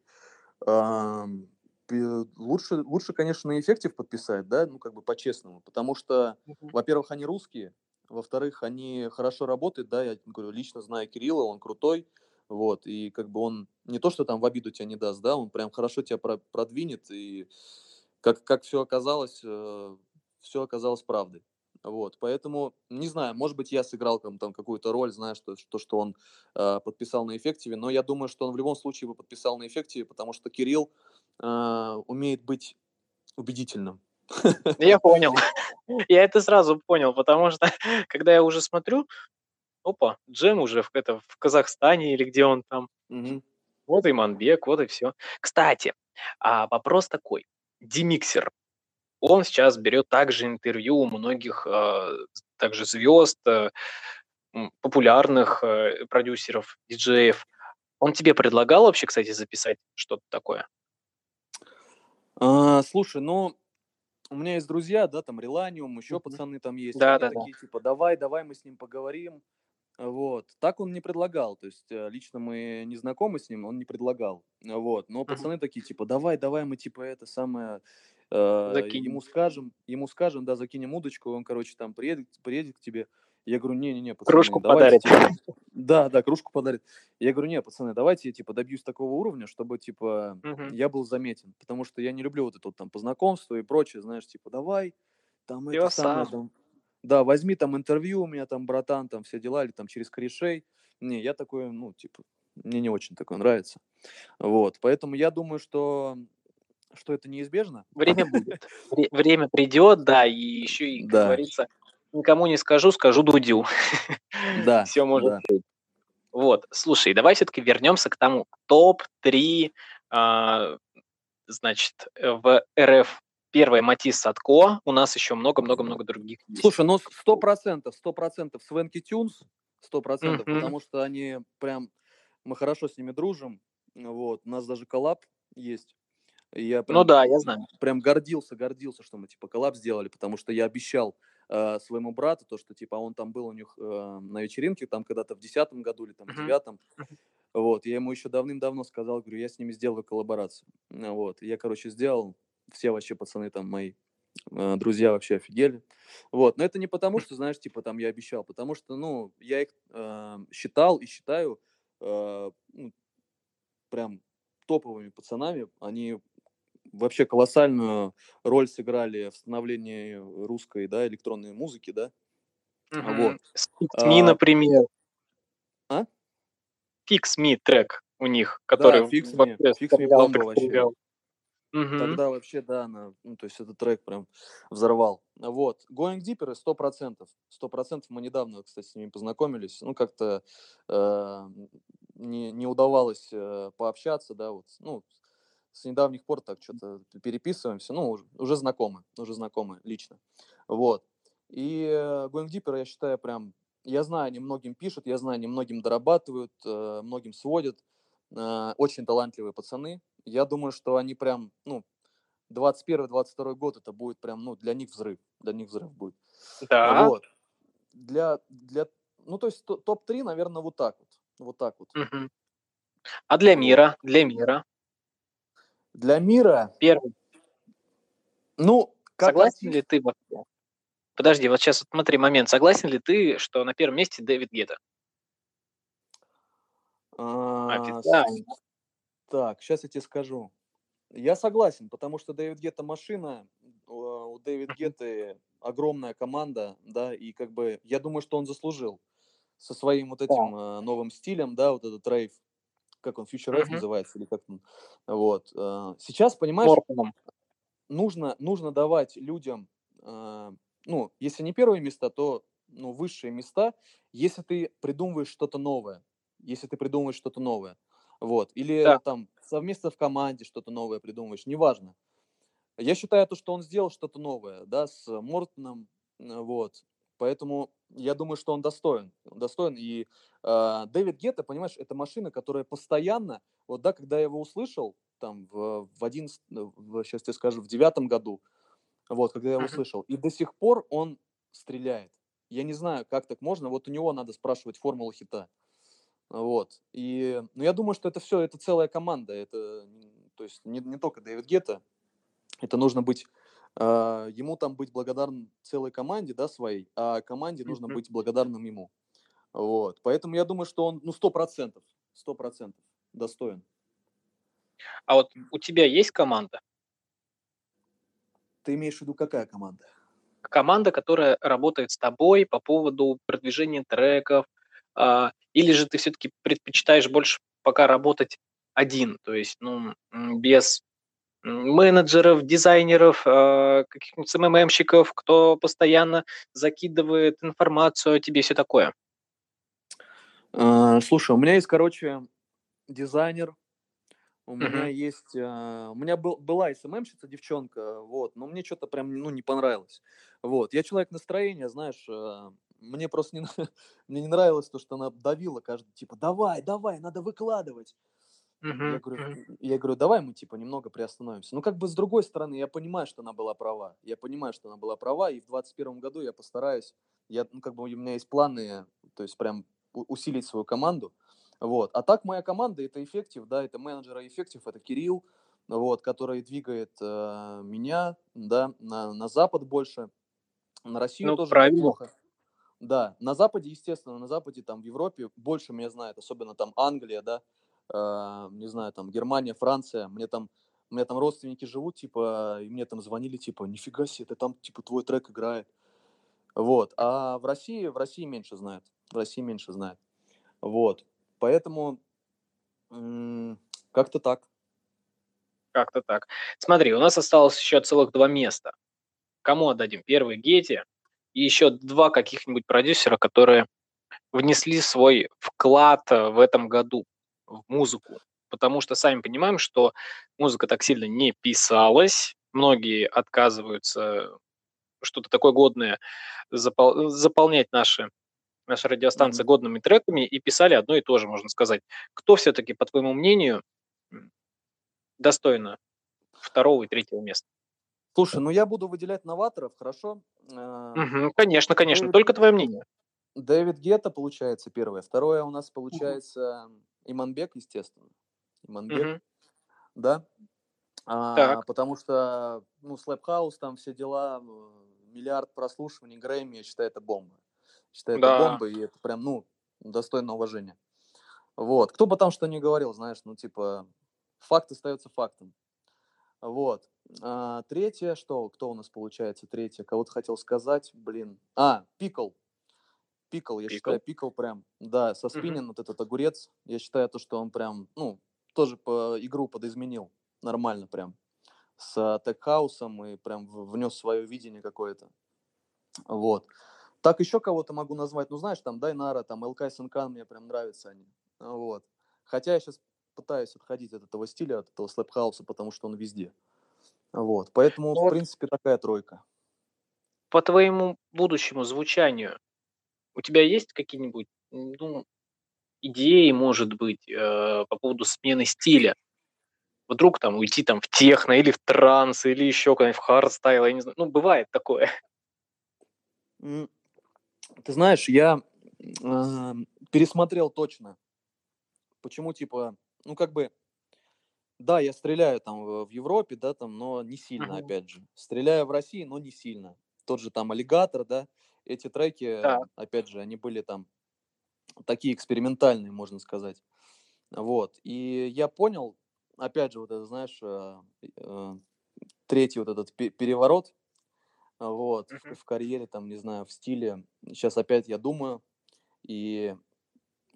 лучше, лучше, конечно, на эффектив подписать, да, ну, как бы по-честному, потому что во-первых, они русские, во-вторых, они хорошо работают, да, я говорю, лично знаю Кирилла, он крутой, вот, и как бы он не то, что там в обиду тебя не даст, да, он прям хорошо тебя про- продвинет, и как, как все оказалось, все оказалось правдой. Вот, поэтому, не знаю, может быть, я сыграл там, там какую-то роль, знаешь, что, что, что он э, подписал на эффективе, но я думаю, что он в любом случае бы подписал на эффективе, потому что Кирилл э, умеет быть убедительным. Я понял. Я это сразу понял, потому что когда я уже смотрю, опа, Джем уже в, это, в Казахстане или где он там. Мгм. Вот и Манбек, вот и все. Кстати, а вопрос такой. Демиксер, он сейчас берет также интервью у многих э, также звезд, э, м, популярных э, продюсеров, диджеев. Он тебе предлагал вообще, кстати, записать что-то такое? А, слушай, ну, у меня есть друзья, да, там Реланиум, еще Мгм. пацаны там есть. Да, да, да. такие, типа, давай, давай мы с ним поговорим. Вот. Так он не предлагал. То есть, э, лично мы не знакомы с ним, он не предлагал. Вот. Но пацаны такие, типа, давай, давай мы, типа, это самое... э, Закинем. ему скажем, ему скажем, да, закинем удочку, он, короче, там приедет, приедет к тебе. Я говорю, не-не-не, пацаны, Кружку давайте, подарит. типа, да, да, кружку подарит. Я говорю, не, пацаны, давайте я, типа, добьюсь такого уровня, чтобы, типа, Мгм. я был заметен. Потому что я не люблю вот это вот там по знакомству и прочее, знаешь, типа, давай, там Я это самое, сам. там, да, возьми там интервью у меня, там, братан, там, все дела, или там через корешей. Не, я такой, ну, типа, мне не очень такое нравится. Вот, поэтому я думаю, что, что это неизбежно. Время будет. Вре- Время придет, да, и еще и, как Да. говорится, никому не скажу, скажу Дудю. Да, Все может да. быть. Вот, слушай, давай все-таки вернемся к тому топ-3, а, значит, в РФ. Первое Matisse & Sadko, у нас еще много-много-много других. Слушай, ну сто процентов, сто процентов Swanky Tunes, сто процентов, потому что они прям, мы хорошо с ними дружим, вот, у нас даже коллаб есть. Я Ну прям, да, я знаю. прям гордился, гордился, что мы типа коллаб сделали, потому что я обещал э, своему брату то, что типа он там был у них э, на вечеринке, там когда-то в десятом году или там в девятом, вот, я ему еще давным-давно сказал, говорю, я с ними сделаю коллаборацию, вот, я, короче, сделал, все вообще пацаны там мои э, друзья вообще офигели, вот, но это не потому, что, знаешь, типа там я обещал, потому что, ну, я их э, считал и считаю э, ну, прям топовыми пацанами, они вообще колоссальную роль сыграли в становлении русской, да, электронной музыки, да. Мгм. Вот. С Fix Me, А, например. А? Fix Me трек у них, который Fix Me, Fix Me бомба вообще. Мгм. Тогда вообще, да, она, ну, то есть этот трек прям взорвал. Вот. Going Deeper сто процентов. Сто процентов мы недавно, кстати, с ними познакомились. Ну, как-то э, не, не удавалось э, пообщаться, да, вот, ну, с недавних пор так что-то переписываемся, ну, уже, уже знакомы, уже знакомы лично. Вот. И э, Going Deeper, я считаю, прям, я знаю, они многим пишут, я знаю, они многим дорабатывают, э, многим сводят. Э, очень талантливые пацаны. Я думаю, что они прям, ну, 21-22 год это будет прям, ну, для них взрыв. Для них взрыв будет. Да. Вот. Для, для, ну, то есть то- топ-3, наверное, вот так вот. Вот так вот. Мгм. А для мира? Для мира. Для мира, Первый. ну, Как Согласен ли ты вообще? Подожди, вот сейчас смотри момент. Согласен ли ты, что на первом месте Дэвид Гетта? А, Официально. Так, сейчас я тебе скажу. Я согласен, потому что Дэвид Гетта машина, у у Дэвид Гетты огромная команда, да, и как бы я думаю, что он заслужил со своим вот этим э, новым стилем, да, вот этот рейв, как он, Future Rave Мгм. называется, или как он, вот. э, Сейчас, понимаешь, Мортоном. нужно, нужно давать людям, э, ну, если не первые места, то ну, высшие места, если ты придумываешь что-то новое. Если ты придумываешь что-то новое. Вот. Или Да. там совместно в команде что-то новое придумываешь, неважно. Я считаю то, что он сделал что-то новое, да, с Мортоном, э, вот. Поэтому я думаю, что он достоин. Он достоин. И э, Дэвид Гетта, понимаешь, это машина, которая постоянно, вот, да, когда я его услышал, там, в, в 11, в, сейчас тебе скажу, в девятом году, вот, когда я его услышал, и до сих пор он стреляет. Я не знаю, как так можно, вот у него надо спрашивать формулу хита. Вот. И, ну, я думаю, что это все, это целая команда. Это, то есть, не, не только Дэвид Гетта. Это нужно быть, ему там быть благодарным целой команде, да, своей, а команде нужно быть благодарным ему. Вот. Поэтому я думаю, что он, ну, сто процентов, сто процентов достоин. А вот у тебя есть команда? Ты имеешь в виду, какая команда? Команда, которая работает с тобой по поводу продвижения треков, а, или же ты все-таки предпочитаешь больше пока работать один, то есть, ну, без менеджеров, дизайнеров, а, каких-нибудь СММщиков, кто постоянно закидывает информацию о тебе, все такое. А, Слушай, у меня есть, короче, дизайнер, у Мгм. меня есть, а, у меня был, была СММщица, девчонка, вот, но мне что-то прям, ну, не понравилось. Вот, я человек настроения, знаешь, мне просто не, мне не нравилось то, что она давила каждый, типа, давай, давай, надо выкладывать. Я Мгм, говорю, мгм. я говорю, давай мы, типа, немного приостановимся. Ну, как бы, с другой стороны, я понимаю, что она была права. Я понимаю, что она была права, и в 21 году я постараюсь, я, ну, как бы, у меня есть планы, то есть, прям усилить свою команду. Вот. А так моя команда это эффектив, да, это менеджер эффектив, это Кирилл, вот, который двигает э, меня, да, на, на Запад больше, на Россию Ну, тоже правильно. неплохо. Да, на Западе, естественно, на Западе, там, в Европе больше меня знает, особенно там Англия, да, э, не знаю, там, Германия, Франция, мне там, у меня там родственники живут, типа, и мне там звонили, типа, нифига себе, это там, типа, твой трек играет. Вот, а в России, в России меньше знают, в России меньше знают. Вот, поэтому как-то так. Как-то так. Смотри, у нас осталось еще целых два места. Кому отдадим? Первый Гете и еще два каких-нибудь продюсера, которые внесли свой вклад э, в этом году в музыку. Потому что сами понимаем, что музыка так сильно не писалась. Многие отказываются что-то такое годное запол- заполнять наши, наши радиостанции Мгм. годными треками и писали одно и то же, можно сказать. Кто все-таки, по твоему мнению, достойно второго и третьего места? Слушай, ну я буду выделять новаторов, хорошо? Мгм, конечно, конечно. Дэвид- Только твое мнение. Дэвид Гетта, получается, первое. Второе у нас получается Иманбек, естественно. Иманбек, Мгм. да? А, Так. потому что, ну, Слэп Хаус, там все дела, э, миллиард прослушиваний, Грэмми, я считаю, это бомба. Считаю, это Да. бомба, и это прям, ну, достойно уважения. Вот. Кто бы там что ни говорил, знаешь, ну, типа, факт остается фактом. Вот. А, третье, что, кто у нас получается третье? Кого-то хотел сказать, блин. А, Пикл. Пикл, я Пикл? считаю, Пикл прям, да, со Мгм. спиннин, вот этот огурец, я считаю, то, что он прям, ну, тоже по игру подизменил, нормально прям, с тек-хаусом и прям в- внес свое видение какое-то. Вот. Так еще кого-то могу назвать, ну, знаешь, там Dynoro, там Ilkay Sencan, мне прям нравятся они. Вот. Хотя я сейчас пытаюсь отходить от этого стиля, от этого слэп-хауса, потому что он везде. Вот. Поэтому, Ну в вот принципе, такая тройка. по твоему будущему звучанию у тебя есть какие-нибудь ну, идеи, может быть, э, по поводу смены стиля? Вдруг там уйти там в техно или в транс, или еще куда-нибудь в хардстайл, я не знаю. Ну, бывает такое. Ты знаешь, я м, пересмотрел точно. Почему, типа, ну, как бы, Да, я стреляю там в Европе, да, там, но не сильно, Мгм. опять же. Стреляю в России, но не сильно. Тот же там "Аллигатор", да, эти треки, Так. опять же, они были там такие экспериментальные, можно сказать. Вот. И я понял, опять же, вот это, знаешь, э, э, третий вот этот пе переворот, а, вот, в Мгм. в карьере, там, не знаю, в стиле. Сейчас опять я думаю, и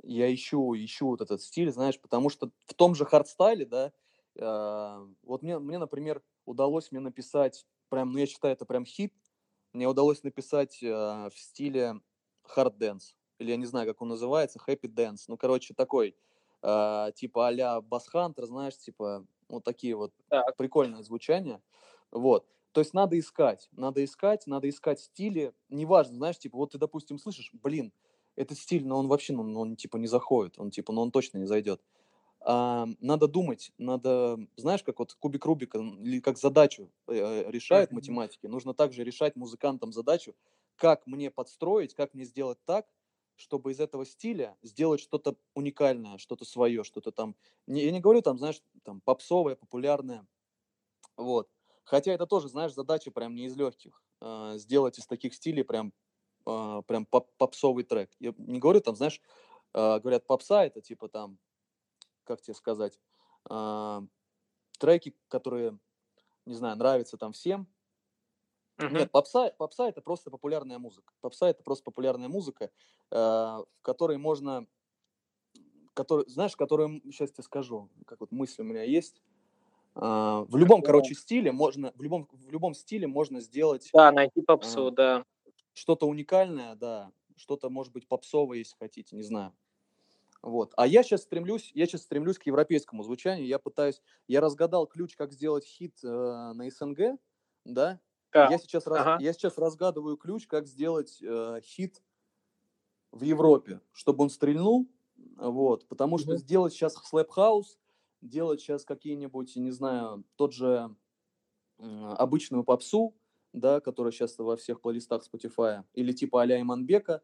я ищу ищу вот этот стиль, знаешь, потому что в том же хардстайле, да, а, вот мне мне, например, удалось мне написать прям, ну, я считаю, это прям хит. Мне удалось написать, а, в стиле hard dance, или я не знаю, как он называется, happy dance. Ну, короче, такой, а, типа а-ля Hunter, знаешь, типа вот такие вот Так. прикольное звучание. Вот. То есть надо искать, надо искать, надо искать стили. Неважно, знаешь, типа вот ты, допустим, слышишь, блин, этот стиль, но он вообще, ну, ну, он типа не заходит, он типа, ну, он точно не зайдет. А, надо думать, надо, знаешь, как вот кубик Рубика или как задачу э, решают Мгм. математики, нужно также решать музыкантам задачу, как мне подстроить, как мне сделать так, чтобы из этого стиля сделать что-то уникальное, что-то свое, что-то там, я не говорю там, знаешь, там попсовое, популярное, вот. Хотя это тоже, знаешь, задача прям не из легких, а, сделать из таких стилей прям, а, прям поп- попсовый трек. Я не говорю там, знаешь, говорят, попса это типа там, как тебе сказать, а, треки, которые, не знаю, нравятся там всем. Мгм. Нет, попса, попса это просто популярная музыка. Попса это просто популярная музыка, а, в которой можно, который, знаешь, которую, сейчас тебе скажу, как вот мысль у меня есть. А, в любом, Да. короче, стиле можно, в любом, в любом стиле можно сделать Да, найти попсу, да. что-то уникальное, да, что-то, может быть, попсовое, если хотите, не знаю. Вот. А я сейчас стремлюсь, я сейчас стремлюсь к европейскому звучанию. Я пытаюсь, я разгадал ключ, как сделать хит э, на СНГ, да. Так. Я сейчас, Ага. я сейчас разгадываю ключ, как сделать э, хит в Европе, чтобы он стрельнул, вот, потому что Мгм. сделать сейчас слэп-хаус, делать сейчас какие-нибудь, не знаю, тот же м, обычную попсу, да, которая сейчас во всех плейлистах Spotify, или типа а-ля Иманбека,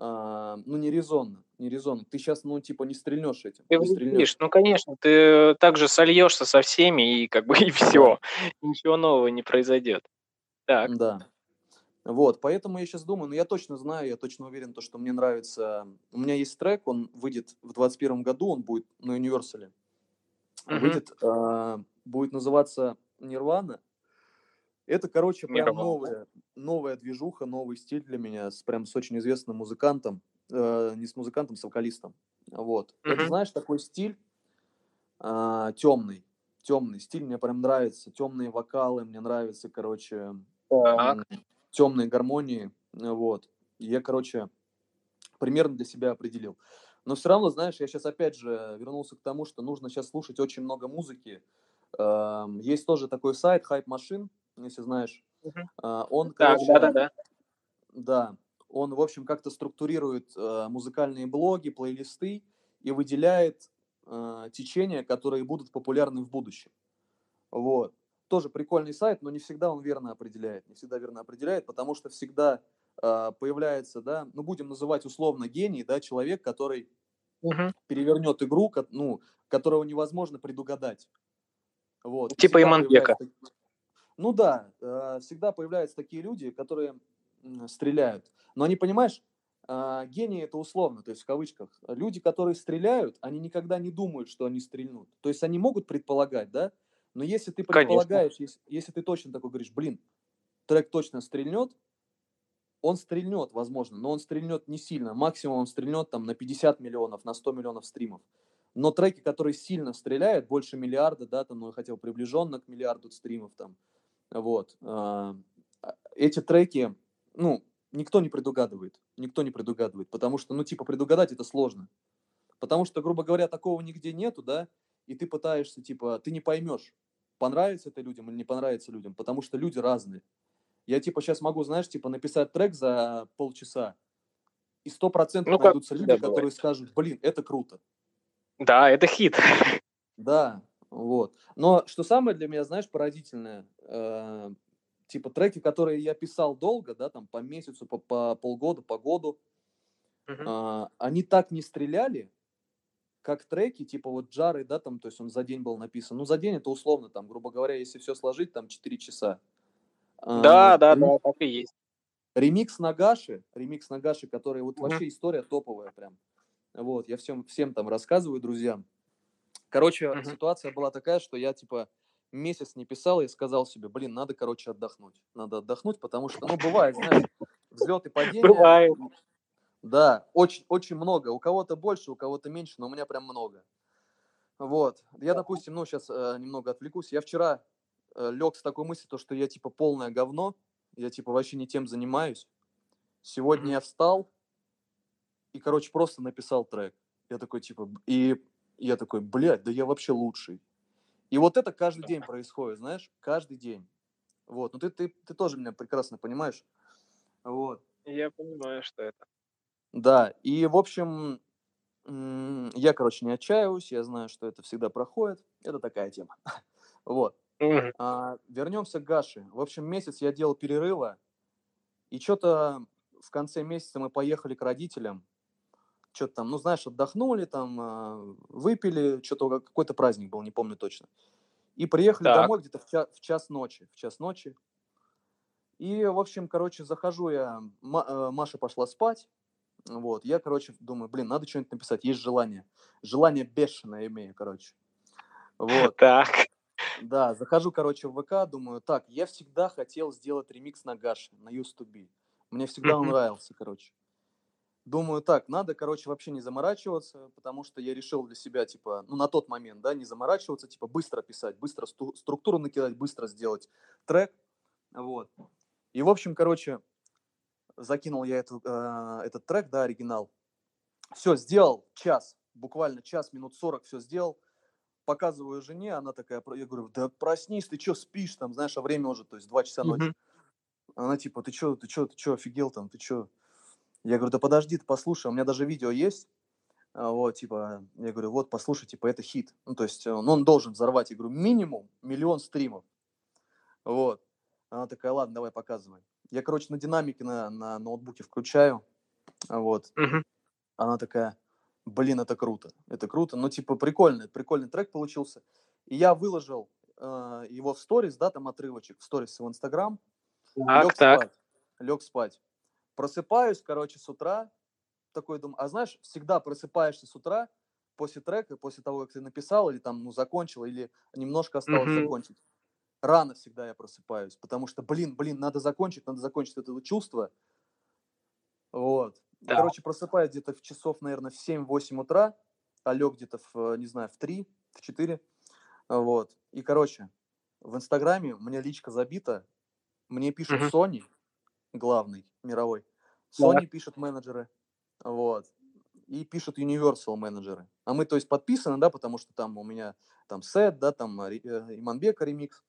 а, ну, не резонно, не резонно. Ты сейчас, ну, типа, не стрельнешь этим, Ты не стрельнешь. Ну, конечно, ты также сольешься со всеми, и как бы и все. Ничего нового не произойдет. Так. Да. Вот, поэтому я сейчас думаю, ну, я точно знаю, я точно уверен, то, что мне нравится. У меня есть трек, он выйдет в 2021 году, он будет на. Мгм. Выйдет, а, будет называться Нирвана. Это, короче, прям Нирвана. новая, новая движуха, новый стиль для меня, с, прям с очень известным музыкантом, э, не с музыкантом, с вокалистом. Вот. Это, Мгм. знаешь, такой стиль темный, темный стиль мне прям нравится, темные вокалы мне нравятся, короче, Так. темные гармонии, э, вот. И я, короче, примерно для себя определил. Но все равно, знаешь, я сейчас опять же вернулся к тому, что нужно сейчас слушать очень много музыки. Эм, Есть тоже такой сайт Hype Machine, если знаешь. Мгм. А, Он, Так, короче, да-да-да. да, он, в общем, как-то структурирует э, музыкальные блоги, плейлисты и выделяет э, течения, которые будут популярны в будущем. Вот. Тоже прикольный сайт, но не всегда он верно определяет. Не всегда верно определяет, потому что всегда э, появляется, да, ну, будем называть условно гений, да, человек, который Мгм. перевернет игру, ну, которого невозможно предугадать. Вот. Типа Иманбека. появляются таки- Ну да, э, всегда появляются такие люди, которые стреляют. Но они, понимаешь, а, гении это условно, то есть в кавычках. Люди, которые стреляют, они никогда не думают, что они стрельнут. То есть они могут предполагать, да? Но если ты предполагаешь, если, если ты точно такой говоришь, блин, трек точно стрельнет, он стрельнет, возможно, но он стрельнет не сильно. Максимум он стрельнет там на 50 миллионов, на 100 миллионов стримов. Но треки, которые сильно стреляют, больше миллиарда, да, там, ну, я хотел приближенно к миллиарду стримов, там, вот. а, а, Эти треки, ну, никто не предугадывает. Никто не предугадывает, потому что, ну, типа, предугадать это сложно. Потому что, грубо говоря, такого нигде нету, да, и ты пытаешься, типа, ты не поймешь, понравится это людям или не понравится людям, потому что люди разные. Я, типа, сейчас могу, знаешь, типа, написать трек за полчаса, и сто процентов Ну, найдутся люди, которые бывает. скажут, блин, это круто. Да, это хит. Да, вот. Но что самое для меня, знаешь, поразительное, э, типа треки, которые я писал долго, да, там по месяцу, по, по полгода, по году, а, они так не стреляли, как треки, типа вот Джары, да, там, то есть он за день был написан. Ну, за день это условно, там, грубо говоря, если все сложить, там 4 часа. Да, а, да, да, так и есть. Ремикс Нагаши, ремикс Нагаши, который вот mm-hmm. вообще история топовая прям. Вот, я всем, всем там рассказываю друзьям. Короче, mm-hmm. ситуация была такая, что я, типа, месяц не писал и сказал себе, блин, надо, короче, отдохнуть. Надо отдохнуть, потому что, ну, бывает, знаешь, взлет и падение. Бывает. Да, очень, очень много. У кого-то больше, у кого-то меньше, но у меня прям много. Вот. Я, допустим, ну, сейчас э, немного отвлекусь. Я вчера э, лег с такой мыслью, то, что я, типа, полное говно. Я, типа, вообще не тем занимаюсь. Сегодня я встал и, короче, просто написал трек. Я такой, типа, и я такой, блядь, да я вообще лучший. И вот это каждый день происходит, знаешь, каждый день. Вот, ну ты, ты, ты тоже меня прекрасно понимаешь. Вот. Я понимаю, что это. Да, и, в общем, я, короче, не отчаиваюсь, я знаю, что это всегда проходит. Это такая тема. Вот. А, вернемся к Гаше. В общем, месяц я делал перерыва, и что-то в конце месяца мы поехали к родителям. Что-то там, ну, знаешь, отдохнули, там, а, выпили, что-то какой-то праздник был, не помню точно. И приехали так. домой где-то в, час, в час ночи. В час ночи. И, в общем, короче, захожу я, э, Маша пошла спать, вот, я, короче, думаю, блин, надо что-нибудь написать, есть желание. Желание бешеное имею, короче. Вот. Так. Да, захожу, короче, в ВК, думаю, так, я всегда хотел сделать ремикс на Гаши, на Used to Be. Мне всегда он нравился, короче. Думаю, так, надо, короче, вообще не заморачиваться, потому что я решил для себя, типа, ну, на тот момент, да, не заморачиваться, типа, быстро писать, быстро сту- структуру накидать, быстро сделать трек, вот. И, в общем, короче, закинул я эту, э, этот трек, да, оригинал. Все, сделал, час, буквально час, минут 40 все сделал. Показываю жене, она такая, я говорю, да проснись, ты что, спишь там, знаешь, а время уже, то есть 2 часа ночи. Mm-hmm. Она типа, ты что, ты что, ты что, офигел там, ты что? Я говорю, да подожди, ты послушай, у меня даже видео есть. А, вот, типа, я говорю, вот, послушай, типа, это хит. Ну, то есть, он, он должен взорвать, я говорю, минимум миллион стримов. Вот. Она такая, ладно, давай показывай. Я, короче, на динамике на, на ноутбуке включаю, вот. Угу. Она такая, блин, это круто, это круто. Ну, типа, прикольный, прикольный трек получился. И я выложил э, его в сторис, да, там отрывочек в сторис в Инстаграм. Так, так. Спать, лег спать. Просыпаюсь, короче, с утра, такой думаю, а знаешь, всегда просыпаешься с утра после трека, после того, как ты написал, или там, ну, закончил, или немножко осталось mm закончить рано всегда я просыпаюсь, потому что, блин, блин, надо закончить, надо закончить это чувство. Вот. Да. Короче, просыпаюсь где-то в часов, наверное, в 7-8 утра, а лег где-то в, не знаю, в 3, в 4. Вот. И, короче, в Инстаграме у меня личка забита, мне пишут угу. Sony, главный, мировой. Sony да. пишут менеджеры, вот. И пишут Universal менеджеры. А мы, то есть, подписаны, да, потому что там у меня там сет, да, там э, Иманбека ремикс.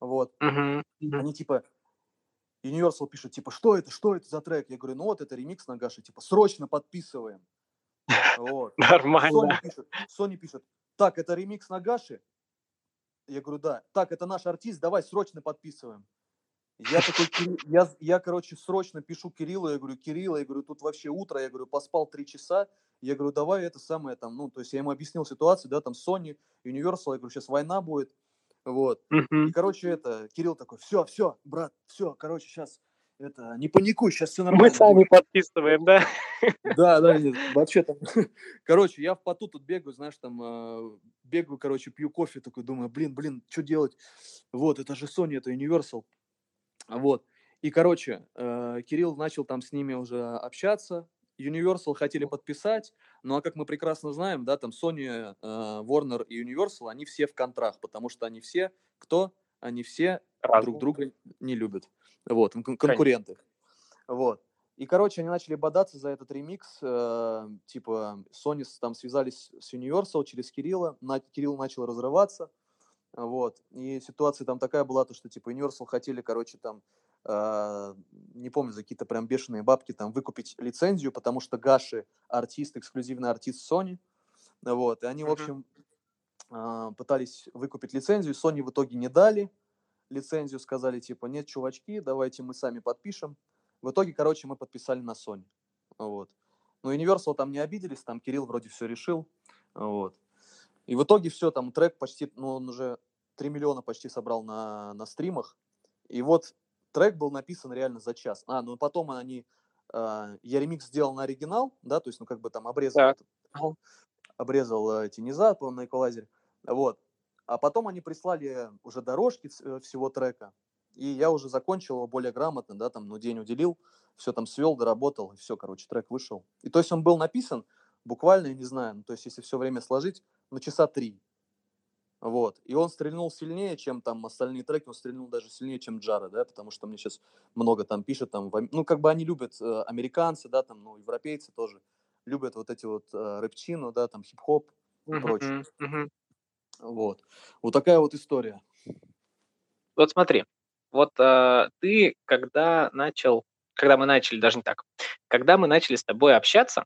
Вот. Uh-huh. Uh-huh. Они типа, Universal пишут, типа, что это, что это за трек? Я говорю, ну вот это ремикс на Гаши, типа, срочно подписываем. Вот. Нормально. Sony пишет, Sony пишет, так, это ремикс на Гаши? Я говорю, да. Так, это наш артист, давай срочно подписываем. Я такой, я, я, короче, срочно пишу Кириллу, я говорю, Кирилл, я говорю, тут вообще утро, я говорю, поспал три часа, я говорю, давай это самое там, ну, то есть я ему объяснил ситуацию, да, там Sony, Universal, я говорю, сейчас война будет, вот. Uh-huh. И, короче, это, Кирилл такой, все, все, брат, все, короче, сейчас, это, не паникуй, сейчас все нормально. Мы сами будет. подписываем, да? Да, да, нет, вообще там, короче, я в поту тут бегаю, знаешь, там, э, бегаю, короче, пью кофе, такой думаю, блин, блин, что делать? Вот, это же Sony, это Universal. Вот. И, короче, э, Кирилл начал там с ними уже общаться, Universal хотели подписать, ну а как мы прекрасно знаем, да, там Sony, э, Warner и Universal, они все в контрах, потому что они все, кто? Они все Разум. друг друга не любят. Вот, кон- конкуренты. Вот. И, короче, они начали бодаться за этот ремикс. Э, типа, Sony там связались с Universal через Кирилла. На, Кирилл начал разрываться. Вот. И ситуация там такая была, то, что, типа, Universal хотели, короче, там а, не помню, за какие-то прям бешеные бабки там выкупить лицензию, потому что Гаши артист, эксклюзивный артист Sony. Вот, и они, в общем, а, пытались выкупить лицензию, Sony в итоге не дали лицензию, сказали, типа, нет, чувачки, давайте мы сами подпишем. В итоге, короче, мы подписали на Sony. Вот. Но Universal там не обиделись, там Кирилл вроде все решил. Вот. И в итоге все, там трек почти, ну, он уже 3 миллиона почти собрал на, на стримах. И вот трек был написан реально за час. А, ну потом они, э, я ремикс сделал на оригинал, да, то есть, ну, как бы там обрезал, этот, обрезал э, эти низа на эквалайзере, вот. А потом они прислали уже дорожки э, всего трека, и я уже закончил его более грамотно, да, там, ну, день уделил, все там свел, доработал, и все, короче, трек вышел. И то есть он был написан буквально, я не знаю, ну, то есть если все время сложить, на часа три. Вот. И он стрельнул сильнее, чем там остальные треки, он стрельнул даже сильнее, чем Джара, да, потому что мне сейчас много там пишет, там, ну, как бы они любят, э, американцы, да, там, ну, европейцы тоже любят вот эти вот э, рэпчину, да, там, хип-хоп и прочее. Вот. Вот такая вот история. Вот смотри, вот э, ты, когда начал, когда мы начали, даже не так, когда мы начали с тобой общаться,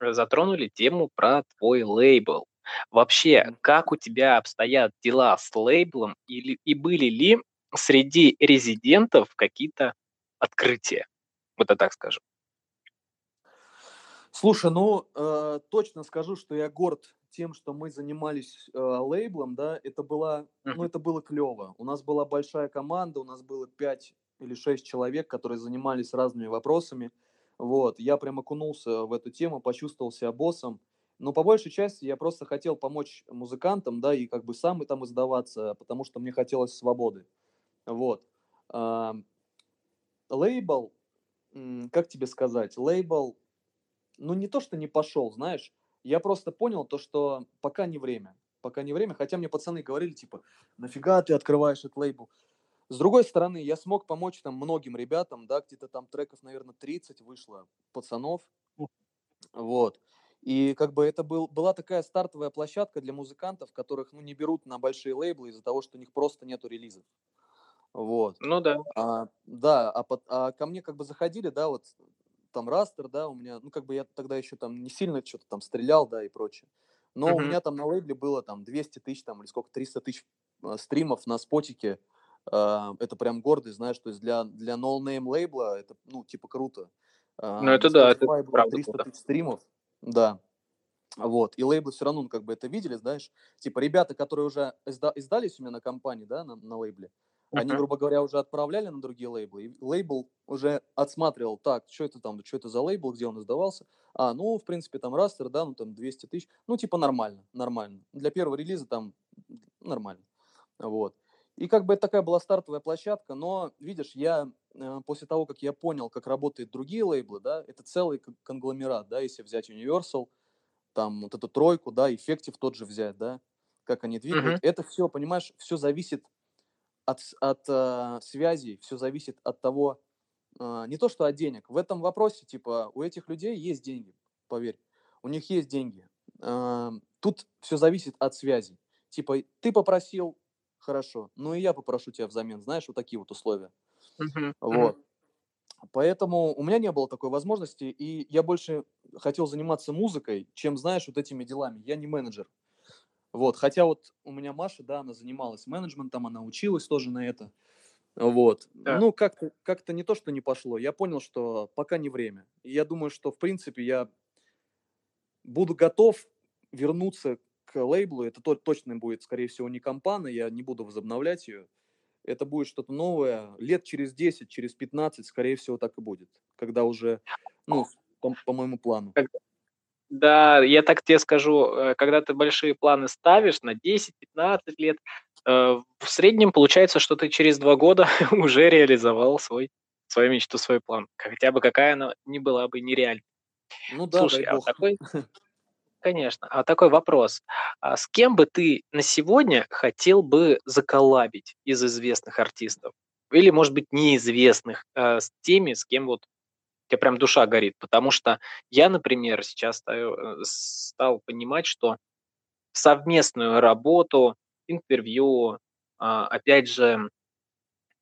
затронули тему про твой лейбл. Вообще, как у тебя обстоят дела с лейблом или, и были ли среди резидентов какие-то открытия? Вот я так скажу. Слушай, ну э, точно скажу, что я горд тем, что мы занимались э, лейблом, да, это было, ну это было клево. У нас была большая команда, у нас было 5 или 6 человек, которые занимались разными вопросами. Вот, я прям окунулся в эту тему, почувствовал себя боссом. Но по большей части я просто хотел помочь музыкантам, да, и как бы сам и там издаваться, потому что мне хотелось свободы. Вот. Лейбл, как тебе сказать, лейбл, ну не то, что не пошел, знаешь, я просто понял то, что пока не время. Пока не время, хотя мне пацаны говорили, типа, нафига ты открываешь этот лейбл? С другой стороны, я смог помочь там многим ребятам, да, где-то там треков, наверное, 30 вышло пацанов, вот. И как бы это был, была такая стартовая площадка для музыкантов, которых, ну, не берут на большие лейблы из-за того, что у них просто нету релизов. Вот. Ну да. А, да, а, под, а ко мне как бы заходили, да, вот там растер, да, у меня, ну, как бы я тогда еще там не сильно что-то там стрелял, да, и прочее. Но uh-huh. у меня там на лейбле было там 200 тысяч, там, или сколько, 300 тысяч э, стримов на спотике, а, это прям гордость, знаешь, то есть для, для no-name лейбла это, ну, типа, круто. А, ну, это да, это правда 300 тысяч стримов, да. Вот, и лейблы все равно, ну, как бы это видели, знаешь, типа, ребята, которые уже изда- издались у меня на компании, да, на, на лейбле, uh-huh. они, грубо говоря, уже отправляли на другие лейблы, и лейбл уже отсматривал, так, что это там, что это за лейбл, где он издавался, а, ну, в принципе, там растер, да, ну, там 200 тысяч, ну, типа, нормально, нормально. Для первого релиза там нормально, вот. И как бы это такая была стартовая площадка, но, видишь, я после того, как я понял, как работают другие лейблы, да, это целый конгломерат, да, если взять Universal, там вот эту тройку, да, Effective тот же взять, да, как они двигают, uh-huh. это все, понимаешь, все зависит от, от э, связи, все зависит от того, э, не то что от денег, в этом вопросе, типа, у этих людей есть деньги, поверь, у них есть деньги. Э, тут все зависит от связи. Типа, ты попросил хорошо. Ну и я попрошу тебя взамен, знаешь, вот такие вот условия. Uh-huh. Вот. Поэтому у меня не было такой возможности, и я больше хотел заниматься музыкой, чем, знаешь, вот этими делами. Я не менеджер. Вот, хотя вот у меня Маша, да, она занималась менеджментом, она училась тоже на это. Вот. Да. Ну, как-то, как-то не то, что не пошло. Я понял, что пока не время. И я думаю, что, в принципе, я буду готов вернуться к лейблу. Это то, точно будет, скорее всего, не компана, я не буду возобновлять ее. Это будет что-то новое. Лет через 10, через 15, скорее всего, так и будет. Когда уже, ну, по, по моему плану. Да, я так тебе скажу, э, когда ты большие планы ставишь на 10-15 лет, э, в среднем получается, что ты через два года уже реализовал свой, свою мечту, свой план. Хотя бы какая она ни была бы нереальной. Ну да, Слушай, а такой, Конечно. А такой вопрос. А с кем бы ты на сегодня хотел бы заколабить из известных артистов? Или, может быть, неизвестных, а с теми, с кем вот у тебя прям душа горит? Потому что я, например, сейчас стал, э, стал понимать, что совместную работу, интервью, а, опять же,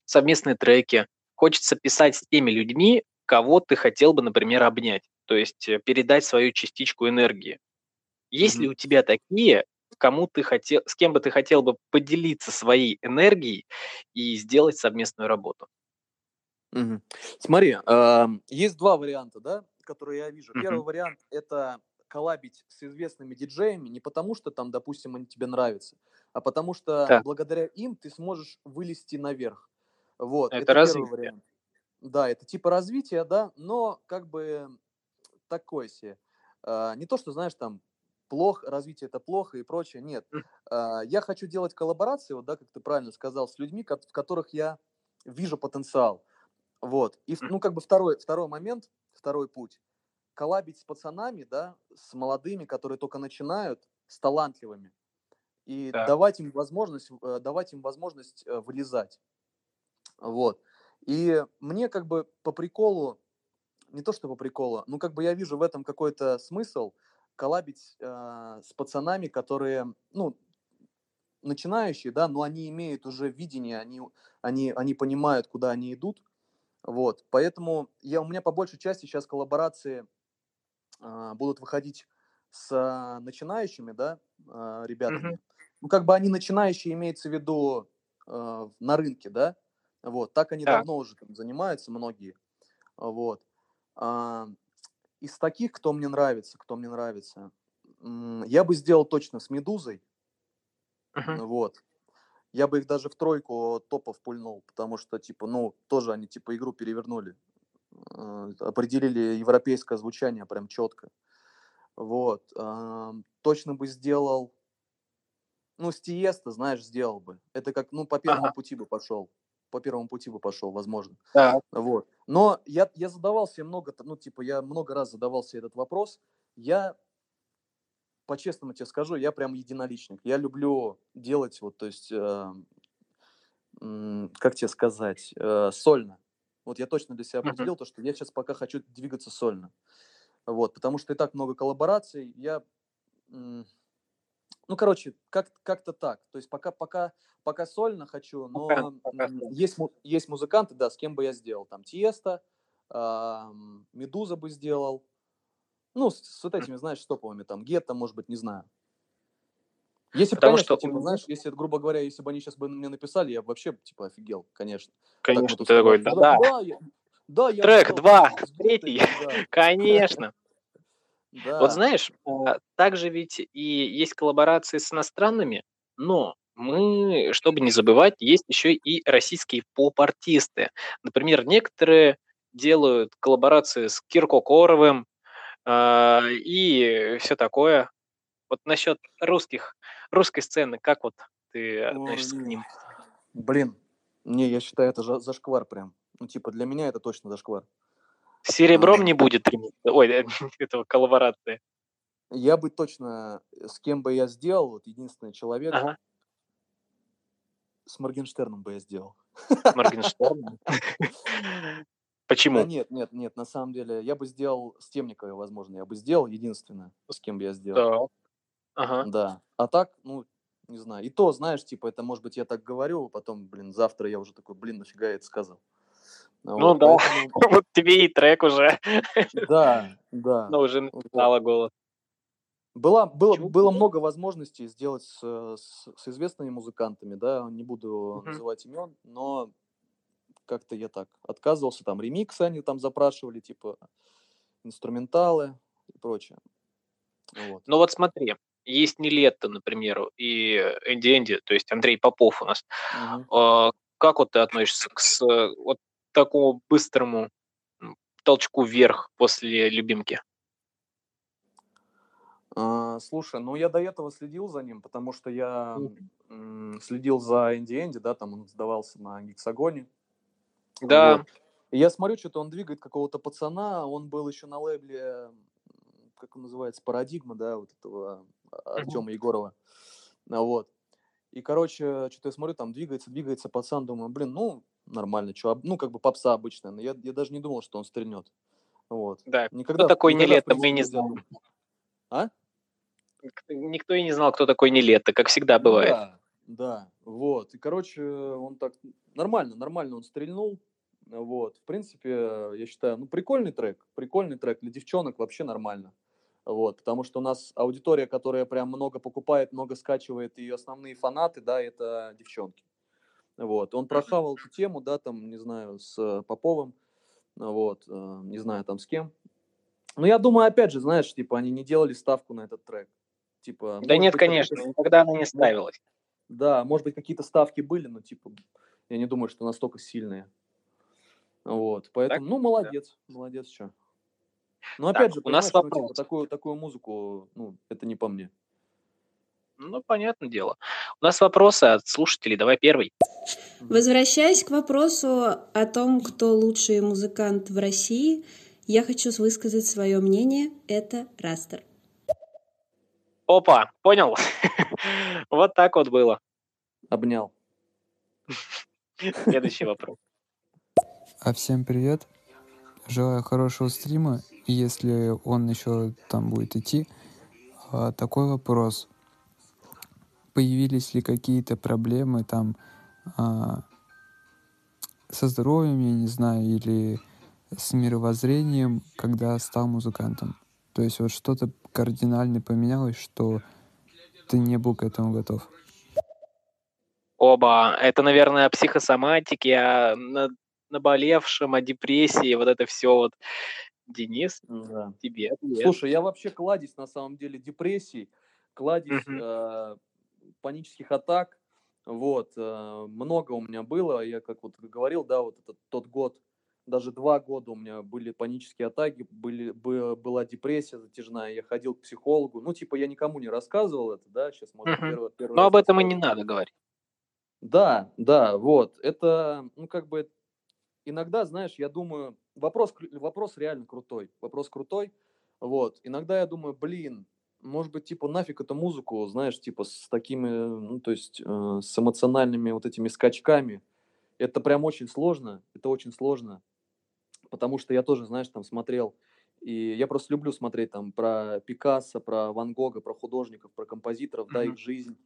совместные треки хочется писать с теми людьми, кого ты хотел бы, например, обнять. То есть э, передать свою частичку энергии. Есть ли у тебя такие, кому ты хотел, с кем бы ты хотел бы поделиться своей энергией и сделать совместную работу? Мгм. Смотри, ам, есть два варианта, да, которые я вижу. Первый Мгм. вариант это коллабить с известными диджеями не потому, что там, допустим, они тебе нравятся, а потому что Да. благодаря им ты сможешь вылезти наверх. Вот, Это это первый развитие. вариант. Да, это типа развития, да, но как бы такой себе. А, Не то, что, знаешь, там плохо, развитие это плохо и прочее, нет. А, Я хочу делать коллаборации, вот, да, как ты правильно сказал, с людьми, в которых я вижу потенциал. Вот. И, ну, как бы второй, второй момент, второй путь. Коллабить с пацанами, да, с молодыми, которые только начинают, с талантливыми. И Так. давать им возможность, э, давать им возможность э, вылезать. Вот. И мне как бы по приколу, не то что по приколу, ну как бы я вижу в этом какой-то смысл коллабить э, с пацанами, которые, ну, начинающие, да, но они имеют уже видение, они, они, они понимают, куда они идут. Вот. Поэтому я, у меня по большей части сейчас коллаборации а, будут выходить с начинающими, да, а, ребятами. Ну, как бы они начинающие, имеется в виду а, на рынке, да, вот, так они Так. давно уже там занимаются, многие, вот. А, из таких, кто мне нравится, кто мне нравится, я бы сделал точно с Медузой, Мгм. вот. Я бы их даже в тройку топов пульнул, потому что, типа, ну, тоже они, типа, игру перевернули. Э, Определили европейское звучание прям четко. Вот. Точно бы сделал... Ну, с Тиеста, знаешь, сделал бы. Это как, ну, по первому Ага. пути бы пошел. По первому пути бы пошел, возможно. Так. Вот. Но я, я задавал себе много, ну, типа, я много раз задавал себе этот вопрос. Я, по-честному тебе скажу, я прям единоличник. Я люблю делать, вот, то есть, э, как тебе сказать, э, сольно. Вот я точно для себя определил то, что я сейчас пока хочу двигаться сольно. Вот, потому что и так много коллабораций. Я, ну, короче, как, как-то так. То есть пока, пока, пока сольно хочу, но Пока- пока есть, есть музыканты, да, с кем бы я сделал. Там Тиеста, ам, Медуза бы сделал. Ну, с, с вот этими, знаешь, с топовыми, там, Гетто, может быть, не знаю. Если бы, Потому конечно, что типа, знаешь, если, грубо говоря, если бы они сейчас бы мне написали, я бы вообще, типа, офигел, конечно. Так Конечно, тут ты такой, сказали, да, да, я, да, я Трек два, третий. да, конечно. Да. Вот знаешь, а, также ведь и есть коллаборации с иностранными, но мы, чтобы не забывать, есть еще и российские поп-артисты. Например, некоторые делают коллаборации с Кирко Коровым а, и все такое. Вот насчет русских, русской сцены, как вот ты Ой, относишься к не. ним? Блин, не, я считаю, это жа- зашквар прям. Ну, типа, для меня это точно зашквар. С Серебром А. не будет ремикса, ой, этого коллаборации. Я бы точно, э, с кем бы я сделал, вот единственный человек, Ага, с Моргенштерном бы я сделал. Моргенштерн. Да Почему? нет, нет, нет, на самом деле, я бы сделал с Темниковой, возможно, я бы сделал, единственное, с кем бы я сделал. Так. Ага. Да. А так, ну, не знаю. И то, знаешь, типа, это, может быть, я так говорю, потом, блин, завтра я уже такой, блин, нафига я это сказал. Ну Вот, да. поэтому- Вот тебе и трек уже. Да, да. Ну, уже написала голос. Была, было, Почему? было много возможностей сделать с, с- с известными музыкантами, да, не буду Мгм. называть имен, но как-то я так отказывался, там ремиксы они там запрашивали, типа инструменталы и прочее. Вот. Ну вот смотри, есть Нилетто, например, и Энди Энди, то есть Андрей Попов у нас. А, Как вот ты относишься к вот такому быстрому толчку вверх после любимки? А, слушай, ну я до этого следил за ним, потому что я следил за Энди Энди, да, там он сдавался на Гексагоне. Да, Вот. И я смотрю, что-то он двигает какого-то пацана, он был еще на лейбле, как он называется, Парадигма, да, вот этого Артема Егорова. А, Вот. И, короче, что-то я смотрю, там двигается, двигается пацан, думаю, блин, ну, нормально, что, ну, как бы попса обычная, но я, я даже не думал, что он стрельнет. Вот. да. Никогда, Кто такой никогда, в Нилетто, мы не знаем. А? Никто и не знал, кто такой Нилетто, как всегда Ну бывает. Да, да, вот. И, короче, он так нормально, нормально он стрельнул. Вот, в принципе, я считаю, ну, прикольный трек, прикольный трек для девчонок вообще нормально. Вот, потому что у нас аудитория, которая прям много покупает, много скачивает, и основные фанаты, да, это девчонки. Вот, он прохавал эту тему, да, там, не знаю, с э, Поповым, вот, э, не знаю, там с кем. Ну, я думаю, опять же, знаешь, типа, они не делали ставку на этот трек. Типа, да нет, конечно, никогда она не ставилась. Да, может быть, какие-то ставки были, но, типа, я не думаю, что настолько сильные. Вот, поэтому, так, ну, молодец, да. молодец, что. Но опять так, же, у нас вопрос. Ну, типа, такую, такую музыку, ну, это не по мне. Ну, понятное дело. У нас вопросы от слушателей. Давай первый. Возвращаясь к вопросу о том, кто лучший музыкант в России, я хочу высказать свое мнение. Это Растер. Опа, понял? вот так вот было. Обнял. Следующий вопрос. А всем привет. Желаю хорошего стрима. И если он еще там будет идти, а, такой вопрос появились ли какие-то проблемы там а, со здоровьем, я не знаю, или с мировоззрением, когда стал музыкантом. То есть вот что-то кардинально поменялось, что ты не был к этому готов. Оба. Это, наверное, о психосоматике, о наболевшем, о депрессии, вот это все вот. Денис, да. тебе ответ. Слушай, я вообще кладезь, на самом деле, депрессий, кладезь панических атак. Вот, э, много у меня было, я как вот говорил, да, вот этот тот год, даже два года у меня были панические атаки, были, была депрессия затяжная, я ходил к психологу, ну, типа, я никому не рассказывал это, да, сейчас, может, uh-huh. первый, первый Но об этом и не надо говорить. Да, да, вот, это, ну, как бы, иногда, знаешь, я думаю, вопрос, вопрос реально крутой, вопрос крутой, вот, иногда я думаю, блин, может быть, типа, нафиг эту музыку, знаешь, типа, с такими, ну, то есть, э, с эмоциональными вот этими скачками. Это прям очень сложно, это очень сложно, потому что я тоже, знаешь, там смотрел, и я просто люблю смотреть там про Пикассо, про Ван Гога, про художников, про композиторов, mm-hmm. да, их жизнь.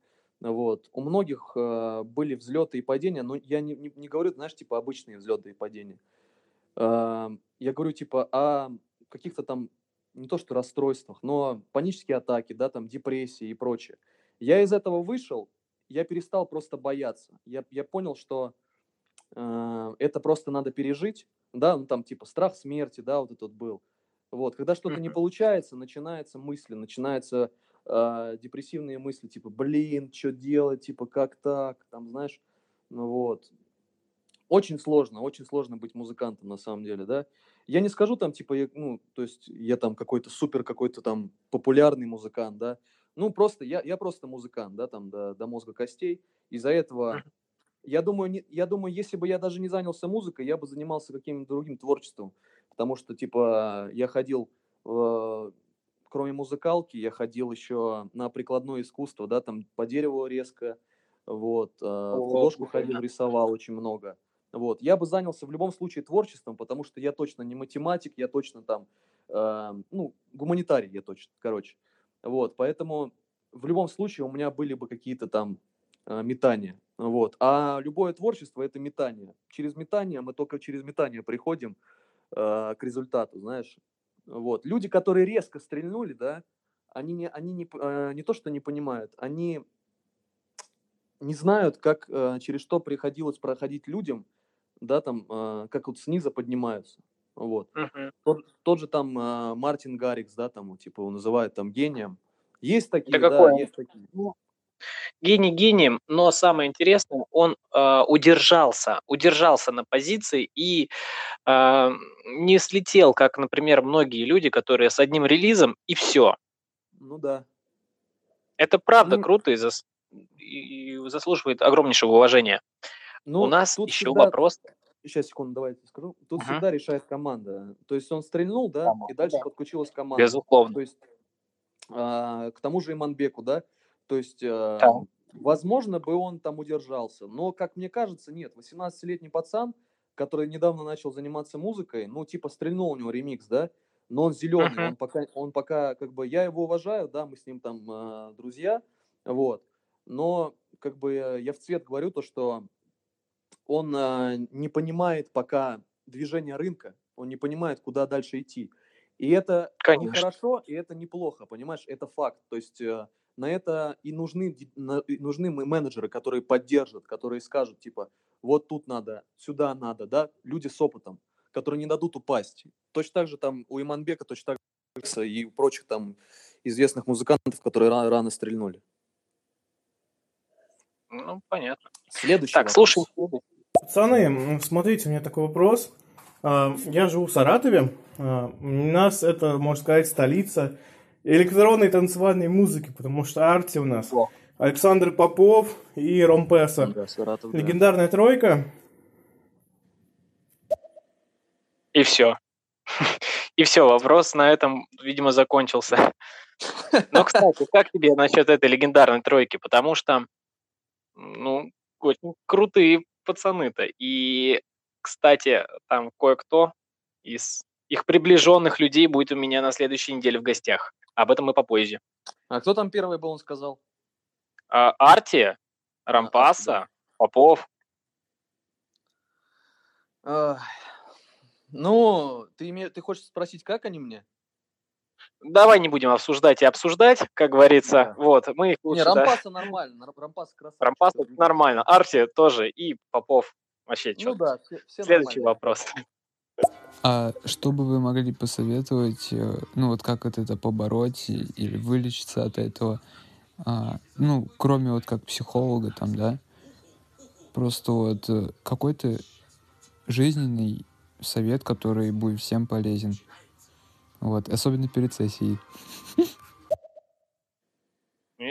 Вот. У многих э, были взлеты и падения, но я не, не, не говорю, знаешь, типа обычные взлеты и падения. Э, я говорю, типа, о каких-то там не то что расстройствах, но панические атаки, да, там депрессии и прочее. Я из этого вышел, я перестал просто бояться. Я, я понял, что э, это просто надо пережить, да, ну там типа страх смерти, да, вот этот был. Вот, когда что-то не получается, начинаются мысли, начинаются э, депрессивные мысли, типа, блин, что делать, типа, как так, там, знаешь, ну вот. Очень сложно, очень сложно быть музыкантом на самом деле, да. Я не скажу там, типа, я, ну, то есть я там какой-то супер, какой-то там популярный музыкант, да. Ну, просто, я, я просто музыкант, да, там, до, до мозга костей. Из-за этого, я думаю, не, я думаю, если бы я даже не занялся музыкой, я бы занимался каким-то другим творчеством. Потому что, типа, я ходил, э, кроме музыкалки, я ходил еще на прикладное искусство, да, там, по дереву резко, вот, э, в художку ходил, рисовал очень много. Вот. Я бы занялся в любом случае творчеством, потому что я точно не математик, я точно там, э, ну, гуманитарий я точно, короче. Вот, поэтому в любом случае у меня были бы какие-то там э, метания. Вот. А любое творчество – это метание. Через метание мы только через метание приходим э, к результату, знаешь. Вот. Люди, которые резко стрельнули, да, они не, они не, э, не то, что не понимают, они не знают, как, э, через что приходилось проходить людям – да, там, э, как вот снизу поднимаются. Вот. Uh-huh. Тот, тот же там э, Мартин Гаррикс, да, там, типа, его называют там гением. Есть такие, да, какой? есть такие. Ну, гений гением, но самое интересное, он э, удержался, удержался на позиции и э, не слетел, как, например, многие люди, которые с одним релизом и все. Ну да. Это правда ну, круто и, зас... и заслуживает огромнейшего уважения. Ну, У нас тут еще всегда... вопрос. Сейчас, секунду, давайте скажу. Тут uh-huh. всегда решает команда. То есть он стрельнул, да, команда, и дальше да. подключилась команда. Безусловно. То есть а, к тому же Иманбеку, да, то есть а, да. возможно бы он там удержался, но, как мне кажется, нет. 18-летний пацан, который недавно начал заниматься музыкой, ну, типа стрельнул у него ремикс, да, но он зеленый, uh-huh. он пока, он пока, как бы, я его уважаю, да, мы с ним там э, друзья, вот, но, как бы, я в цвет говорю то, что он а, не понимает пока движения рынка, он не понимает, куда дальше идти. И это Конечно. не хорошо, и это неплохо, понимаешь, это факт. То есть э, на это и нужны, нужны менеджеры, которые поддержат, которые скажут, типа, вот тут надо, сюда надо, да, люди с опытом, которые не дадут упасть. Точно так же там у Иманбека, точно так Феликса и прочих там известных музыкантов, которые рано, рано стрельнули. Ну, понятно. Следующий Так, вопрос. слушай. Пацаны, смотрите, у меня такой вопрос. А, Я живу в Саратове. А, У нас это, можно сказать, столица электронной танцевальной музыки, потому что Арти у нас О. Александр Попов и Ромпеса. Да, Саратов, да. Легендарная тройка. И все. И все, вопрос на этом, видимо, закончился. Но, кстати, как тебе насчет этой легендарной тройки? Потому что, ну, очень крутые пацаны-то. И, кстати, там кое-кто из их приближенных людей будет у меня на следующей неделе в гостях. Об этом и попозже. А кто там первый был, он сказал? А, Арти, Рампаса, да. Попов. Ах, Ну, ты, име- ты хочешь спросить, как они мне? Давай не будем обсуждать и обсуждать, как говорится. Да. Вот, мы их Не, лучше, да. Рампаса нормально, Рам- Рампас красавчик. Рампас это не- нормально, Арти тоже и Попов вообще Ну да, все, все Следующий нормально. вопрос. А что бы вы могли посоветовать, э, ну вот как вот это побороть или вылечиться от этого? А, ну, кроме вот как психолога там, да? Просто вот э, какой-то жизненный совет, который будет всем полезен. Вот, особенно перед сессией.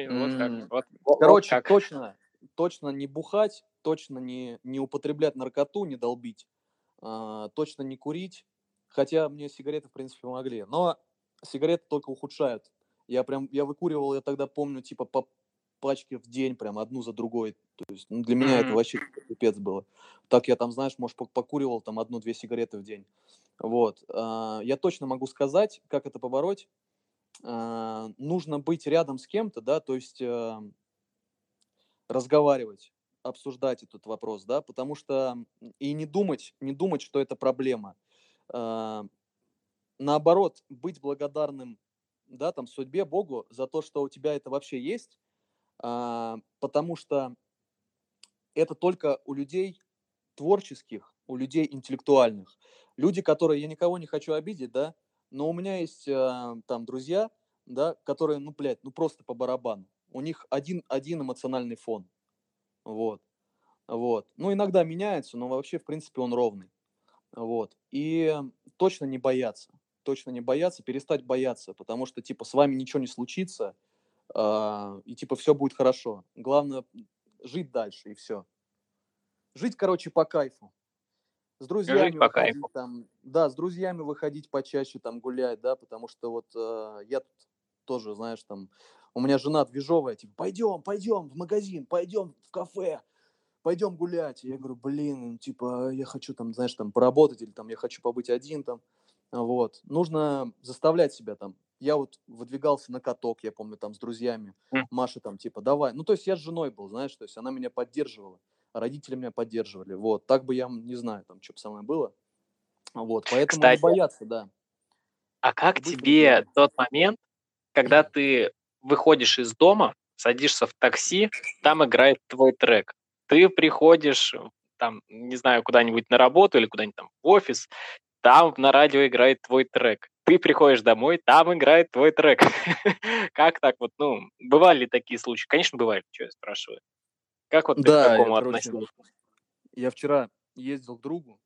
Вот так, вот- Короче, точно, точно не бухать, точно не, не употреблять наркоту, не долбить, а, точно не курить. Хотя мне сигареты, в принципе, помогли. Но сигареты только ухудшают. Я прям, я выкуривал, я тогда помню, типа, по пачке в день, прям одну за другой. То есть, ну, для меня это вообще пипец было. Так я там, знаешь, может, пок- покуривал там одну-две сигареты в день. Вот. А, Я точно могу сказать, как это побороть. А, Нужно быть рядом с кем-то, да, то есть а, разговаривать, обсуждать этот вопрос, да, потому что и не думать, не думать, что это проблема. Наоборот, быть благодарным, да, там, судьбе, Богу за то, что у тебя это вообще есть, потому что это только у людей творческих, у людей интеллектуальных. Люди, которые, я никого не хочу обидеть, да, но у меня есть а, там друзья, да, которые, ну, блядь, ну просто по барабану. У них один, один эмоциональный фон. Вот. Вот. Ну, иногда меняется, но вообще, в принципе, он ровный. Вот. И точно не бояться. Точно не бояться, перестать бояться, потому что, типа, с вами ничего не случится, а, и, типа, все будет хорошо. Главное жить дальше, и все. Жить, короче, по кайфу. С друзьями по выходить кайфу. там, да, с друзьями выходить почаще там гулять, да, потому что вот э, я тут тоже, знаешь, там, у меня жена движовая, типа, пойдем, пойдем в магазин, пойдем в кафе, пойдем гулять. Я говорю, блин, типа, я хочу там, знаешь, там поработать или там я хочу побыть один там, вот. Нужно заставлять себя там. Я вот выдвигался на каток, я помню, там с друзьями. М. Маша там, типа, давай. Ну, то есть я с женой был, знаешь, то есть она меня поддерживала, родители меня поддерживали. Вот, так бы я, не знаю, там, что бы со мной было. Вот, поэтому Кстати, не бояться, да. А как Быть тебе тот момент, когда ты выходишь из дома, садишься в такси, там играет твой трек. Ты приходишь, там, не знаю, куда-нибудь на работу или куда-нибудь там в офис, там на радио играет твой трек. Ты приходишь домой, там играет твой трек. Как так вот, ну, бывали ли такие случаи? Конечно, бывали, что я спрашиваю. Как вот ты к Да, я, такому короче, относился? Я вчера ездил к другу,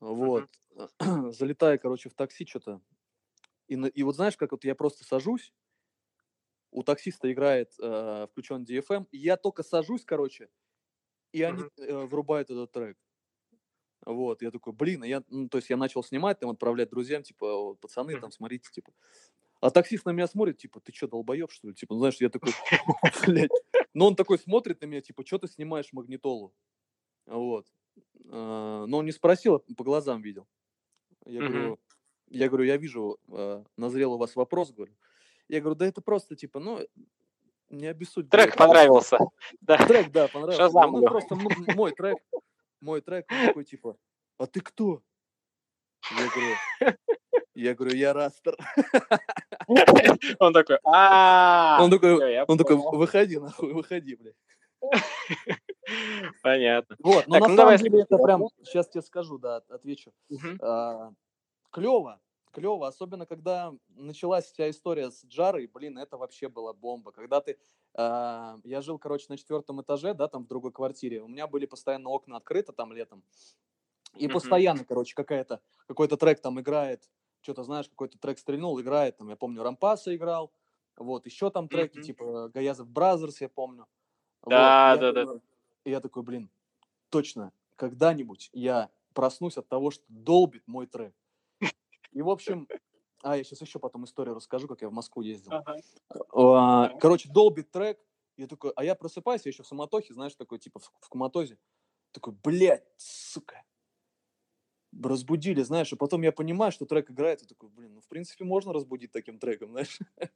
вот, залетаю, короче, в такси что-то, и, и вот знаешь, как вот я просто сажусь, у таксиста играет э, включен DFM, и я только сажусь, короче, и они Мгм. э, врубают этот трек. Вот, я такой, блин, и я, ну, то есть я начал снимать, там, отправлять друзьям, типа, «Вот, пацаны, там, смотрите, типа. А таксист на меня смотрит, типа, ты что, долбоеб, что ли? Типа, ну, знаешь, я такой, блядь. Но он такой смотрит на меня, типа, что ты снимаешь магнитолу? Вот. А, Но он не спросил, а по глазам видел. Я говорю, я говорю, я вижу, а, назрел у вас вопрос, говорю. Я говорю, да это просто, типа, ну, не обессудь. Трек говорю, просто». понравился. Да. Трек, да, понравился. Шазам, Ну, просто м- мой трек. Мой трек, такой, типа, а ты кто? Я говорю, я говорю, я Растер. Он такой, а Он такой, он такой, понял». выходи, нахуй, выходи, блядь. Понятно. Вот, но на ну самом деле это прям, сейчас тебе скажу, да, отвечу. Мгм. клево, клево, особенно когда началась вся история с Джарой, блин, это вообще была бомба. Когда ты, э, я жил, короче, на четвертом этаже, да, там в другой квартире, у меня были постоянно окна открыты там летом, и постоянно, короче, какая-то, какой-то трек там играет, что-то, знаешь, какой-то трек стрельнул, играет, там, я помню, Rompasso играл, вот, еще там треки, Мгм. типа, Gayazov Brothers, я помню. Вот, Да, я да, да. И я такой, блин, точно, когда-нибудь я проснусь от того, что долбит мой трек. И, в общем, а, я сейчас еще потом историю расскажу, как я в Москву ездил. Ага. А. Короче, долбит трек, я такой, а я просыпаюсь, я еще в суматохе, знаешь, такой, типа, в, в коматозе. Такой, блядь, сука. Разбудили, знаешь, и потом я понимаю, что трек играет, и такой, блин, ну, в принципе, можно разбудить таким треком, знаешь.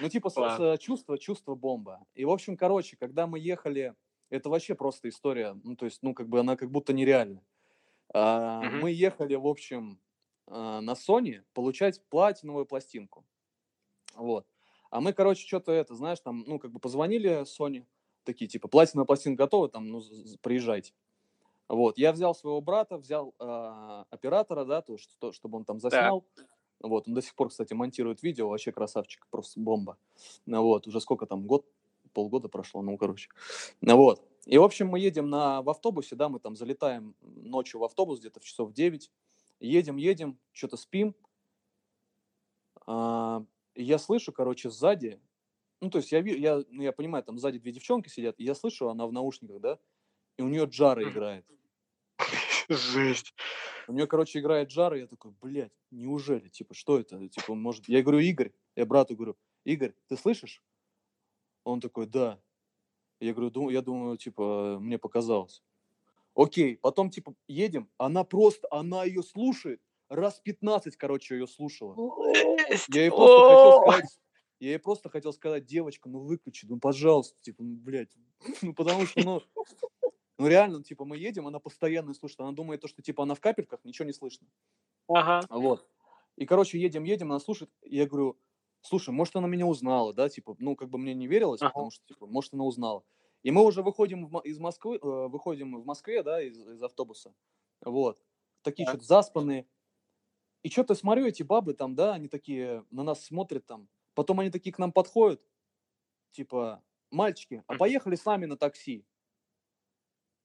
Ну, типа, чувство, чувство бомба. И, в общем, короче, когда мы ехали, это вообще просто история, ну, то есть, ну, как бы она как будто нереальна. А. Мы ехали, в общем, а, на Sony получать платиновую пластинку. Вот. А мы, короче, что-то это, знаешь, там, ну, как бы позвонили Sony, такие, типа, платиновая пластинка готова, там, ну, приезжайте. Вот, я взял своего брата, взял а, оператора, да, то, что, чтобы он там заснял. Вот, он до сих пор, кстати, монтирует видео, вообще красавчик, просто бомба. Ну, вот, уже сколько там, год, полгода прошло, ну, короче. Ну, вот. И, в общем, мы едем на, в автобусе, да, мы там залетаем ночью в автобус где-то в часов 9, едем, едем, что-то спим. А, я слышу, короче, сзади, ну, то есть я, я, ну, я понимаю, там сзади две девчонки сидят, и я слышу, она в наушниках, да, и у нее Джара играет. Жесть. У нее, короче, играет Джара, и я такой, блядь, неужели? Типа, что это? Типа, может... Я говорю, Игорь, я брату говорю, Игорь, ты слышишь? Он такой, да. Я говорю, «Ду- я думаю, типа, мне показалось. Окей, потом, типа, едем, она просто, она ее слушает, раз 15, короче, ее слушала. Я ей просто хотел сказать, я ей просто хотел сказать, девочка, ну выключи, ну пожалуйста, типа, ну, блядь, ну потому что, ну, ну реально, типа, мы едем, она постоянно слушает, она думает, то, что, типа, она в капельках, ничего не слышно. Ага. Вот. И, короче, едем, едем, она слушает, и я говорю, слушай, может, она меня узнала, да, типа, ну, как бы мне не верилось, Ага. потому что, типа, может, она узнала. И мы уже выходим в из Москвы, э, выходим в Москве, да, из, из автобуса, вот, такие Так. что-то заспанные. И что-то смотрю, эти бабы там, да, они такие на нас смотрят там. Потом они такие к нам подходят, типа, мальчики, а поехали с нами на такси.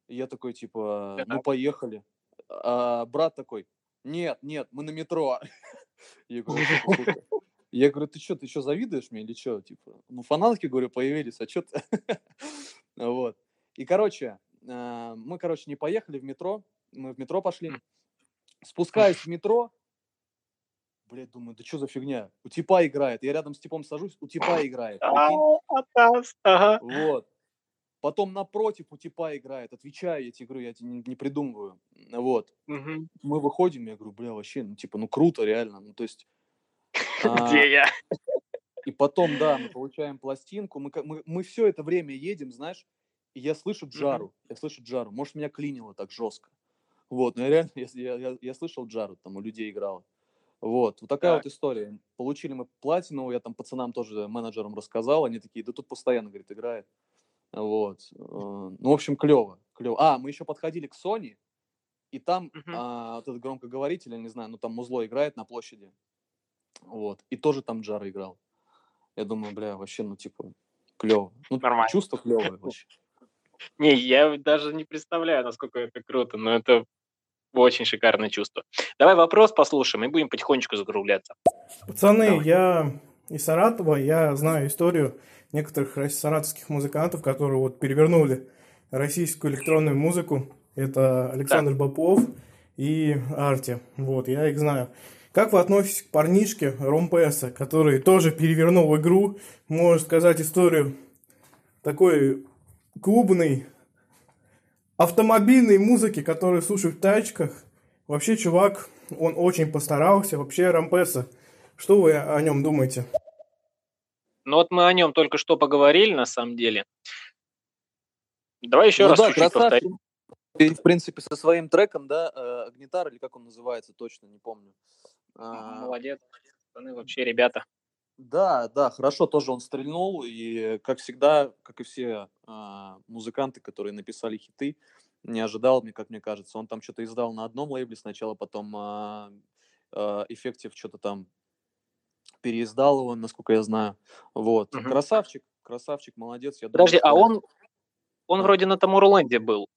Я такой, типа, ну, поехали. А брат такой, нет, нет, мы на метро. Я говорю, «Типа, «Сука». Я говорю, ты что, ты что, завидуешь мне или что? Типа, ну, фанатки, говорю, появились, а что ты? Вот. И, короче, э, мы, короче, не поехали в метро, мы в метро пошли. Спускаюсь в метро, блядь, думаю, да что за фигня? У типа играет. Я рядом с типом сажусь, у типа играет. А. Вот. Потом напротив у типа играет. Отвечаю, я тебе говорю, я тебе не, не придумываю. Вот. Мгм. Мы выходим, я говорю, бля, вообще, ну, типа, ну, круто, реально. Ну, то есть... а, Где я? И потом, да, мы получаем пластинку. Мы, мы, мы все это время едем, знаешь, и я слышу Джару. Я слышу Джару. Может, меня клинило так жестко. Вот, но я реально, я, я, я- я слышал Джару, там у людей играла. Вот, вот такая Так. вот история. Получили мы платину, я там пацанам тоже, менеджерам рассказал, они такие, да тут постоянно, говорит, играет. Вот. э, Ну, в общем, клево, клево. А, мы еще подходили к Sony, и там Мгм. а, вот этот громкоговоритель, я не знаю, ну там музло играет на площади. Вот. И тоже там Джара играл. Я думаю, бля, вообще, ну, типа, клево. Ну, Нормально. чувство клевое вообще. Не, я даже не представляю, насколько это круто, но это очень шикарное чувство. Давай вопрос послушаем и будем потихонечку закругляться. Пацаны, Давай. я из Саратова, я знаю историю некоторых саратовских музыкантов, которые вот перевернули российскую электронную музыку. Это Александр Бапов и Арти. Вот, я их знаю. Как вы относитесь к парнишке Ромпеса, который тоже перевернул игру, можно сказать, историю такой клубной автомобильной музыки, которую слушают в тачках. Вообще, чувак, он очень постарался. Вообще, Рампеса, что вы о нем думаете? Ну вот мы о нем только что поговорили, на самом деле. Давай еще Ну раз да, чуть-чуть повторим. В принципе, со своим треком, да, э, Агнитар, или как он называется, точно не помню. А, Молодец. Пацаны, вообще, ребята. Да, да, хорошо тоже он стрельнул, и, как всегда, как и все а, музыканты, которые написали хиты, не ожидал, мне, как мне кажется. Он там что-то издал на одном лейбле сначала, потом а, э, Effective что-то там переиздал его, насколько я знаю. Вот. Мгм. Красавчик, красавчик, молодец. Я думаю, Подожди, а что- он, он Да. вроде на Тамурланде был.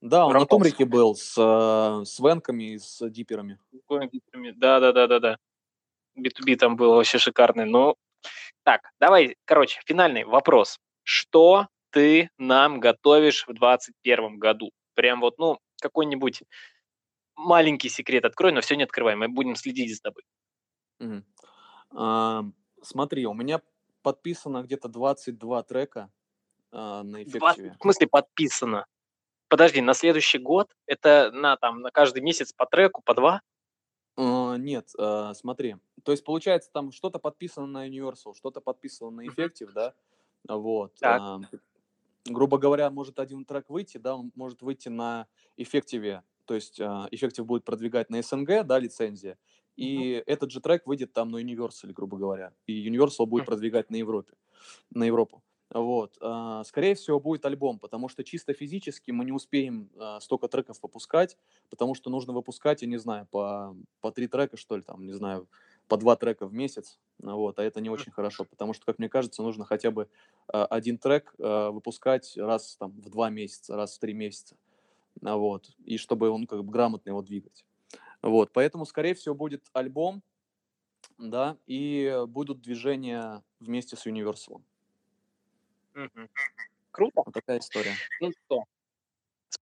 Да, он на Рампас. Тумрике был с, э, с венками и с диперами. Да, да, да, да, да. B2B там было вообще шикарный. Ну, так, давай, короче, финальный вопрос. Что ты нам готовишь в 2021 году? Прям вот, ну, какой-нибудь маленький секрет открой, но все не открывай, мы будем следить за тобой. Мгм. А, смотри, у меня подписано где-то 22 трека а, на 20 эффективе. в смысле подписано? Подожди, на следующий год это на там на каждый месяц по треку, по два? А, нет, а, смотри. То есть, получается, там что-то подписано на Universal, что-то подписано на. Effective, да? Вот. Так. а, грубо говоря, может один трек выйти, да, он может выйти на Effective, то есть Effective будет продвигать на СНГ, да, лицензия, и этот же трек выйдет там на Universal, грубо говоря, и Universal будет Мгм. продвигать на Европе, на Европу. Вот. а, Скорее всего, будет альбом, потому что чисто физически мы не успеем а, столько треков выпускать, потому что нужно выпускать, я не знаю, по, по три трека, что ли, там, не знаю, по два трека в месяц, вот, а это не очень хорошо, потому что, как мне кажется, нужно хотя бы а, один трек выпускать раз там в два месяца, раз в три месяца, вот, и чтобы он как бы грамотно его двигать. Вот, поэтому, скорее всего, будет альбом, да, и будут движения вместе с Universal. Круто. Вот такая история. Ну что,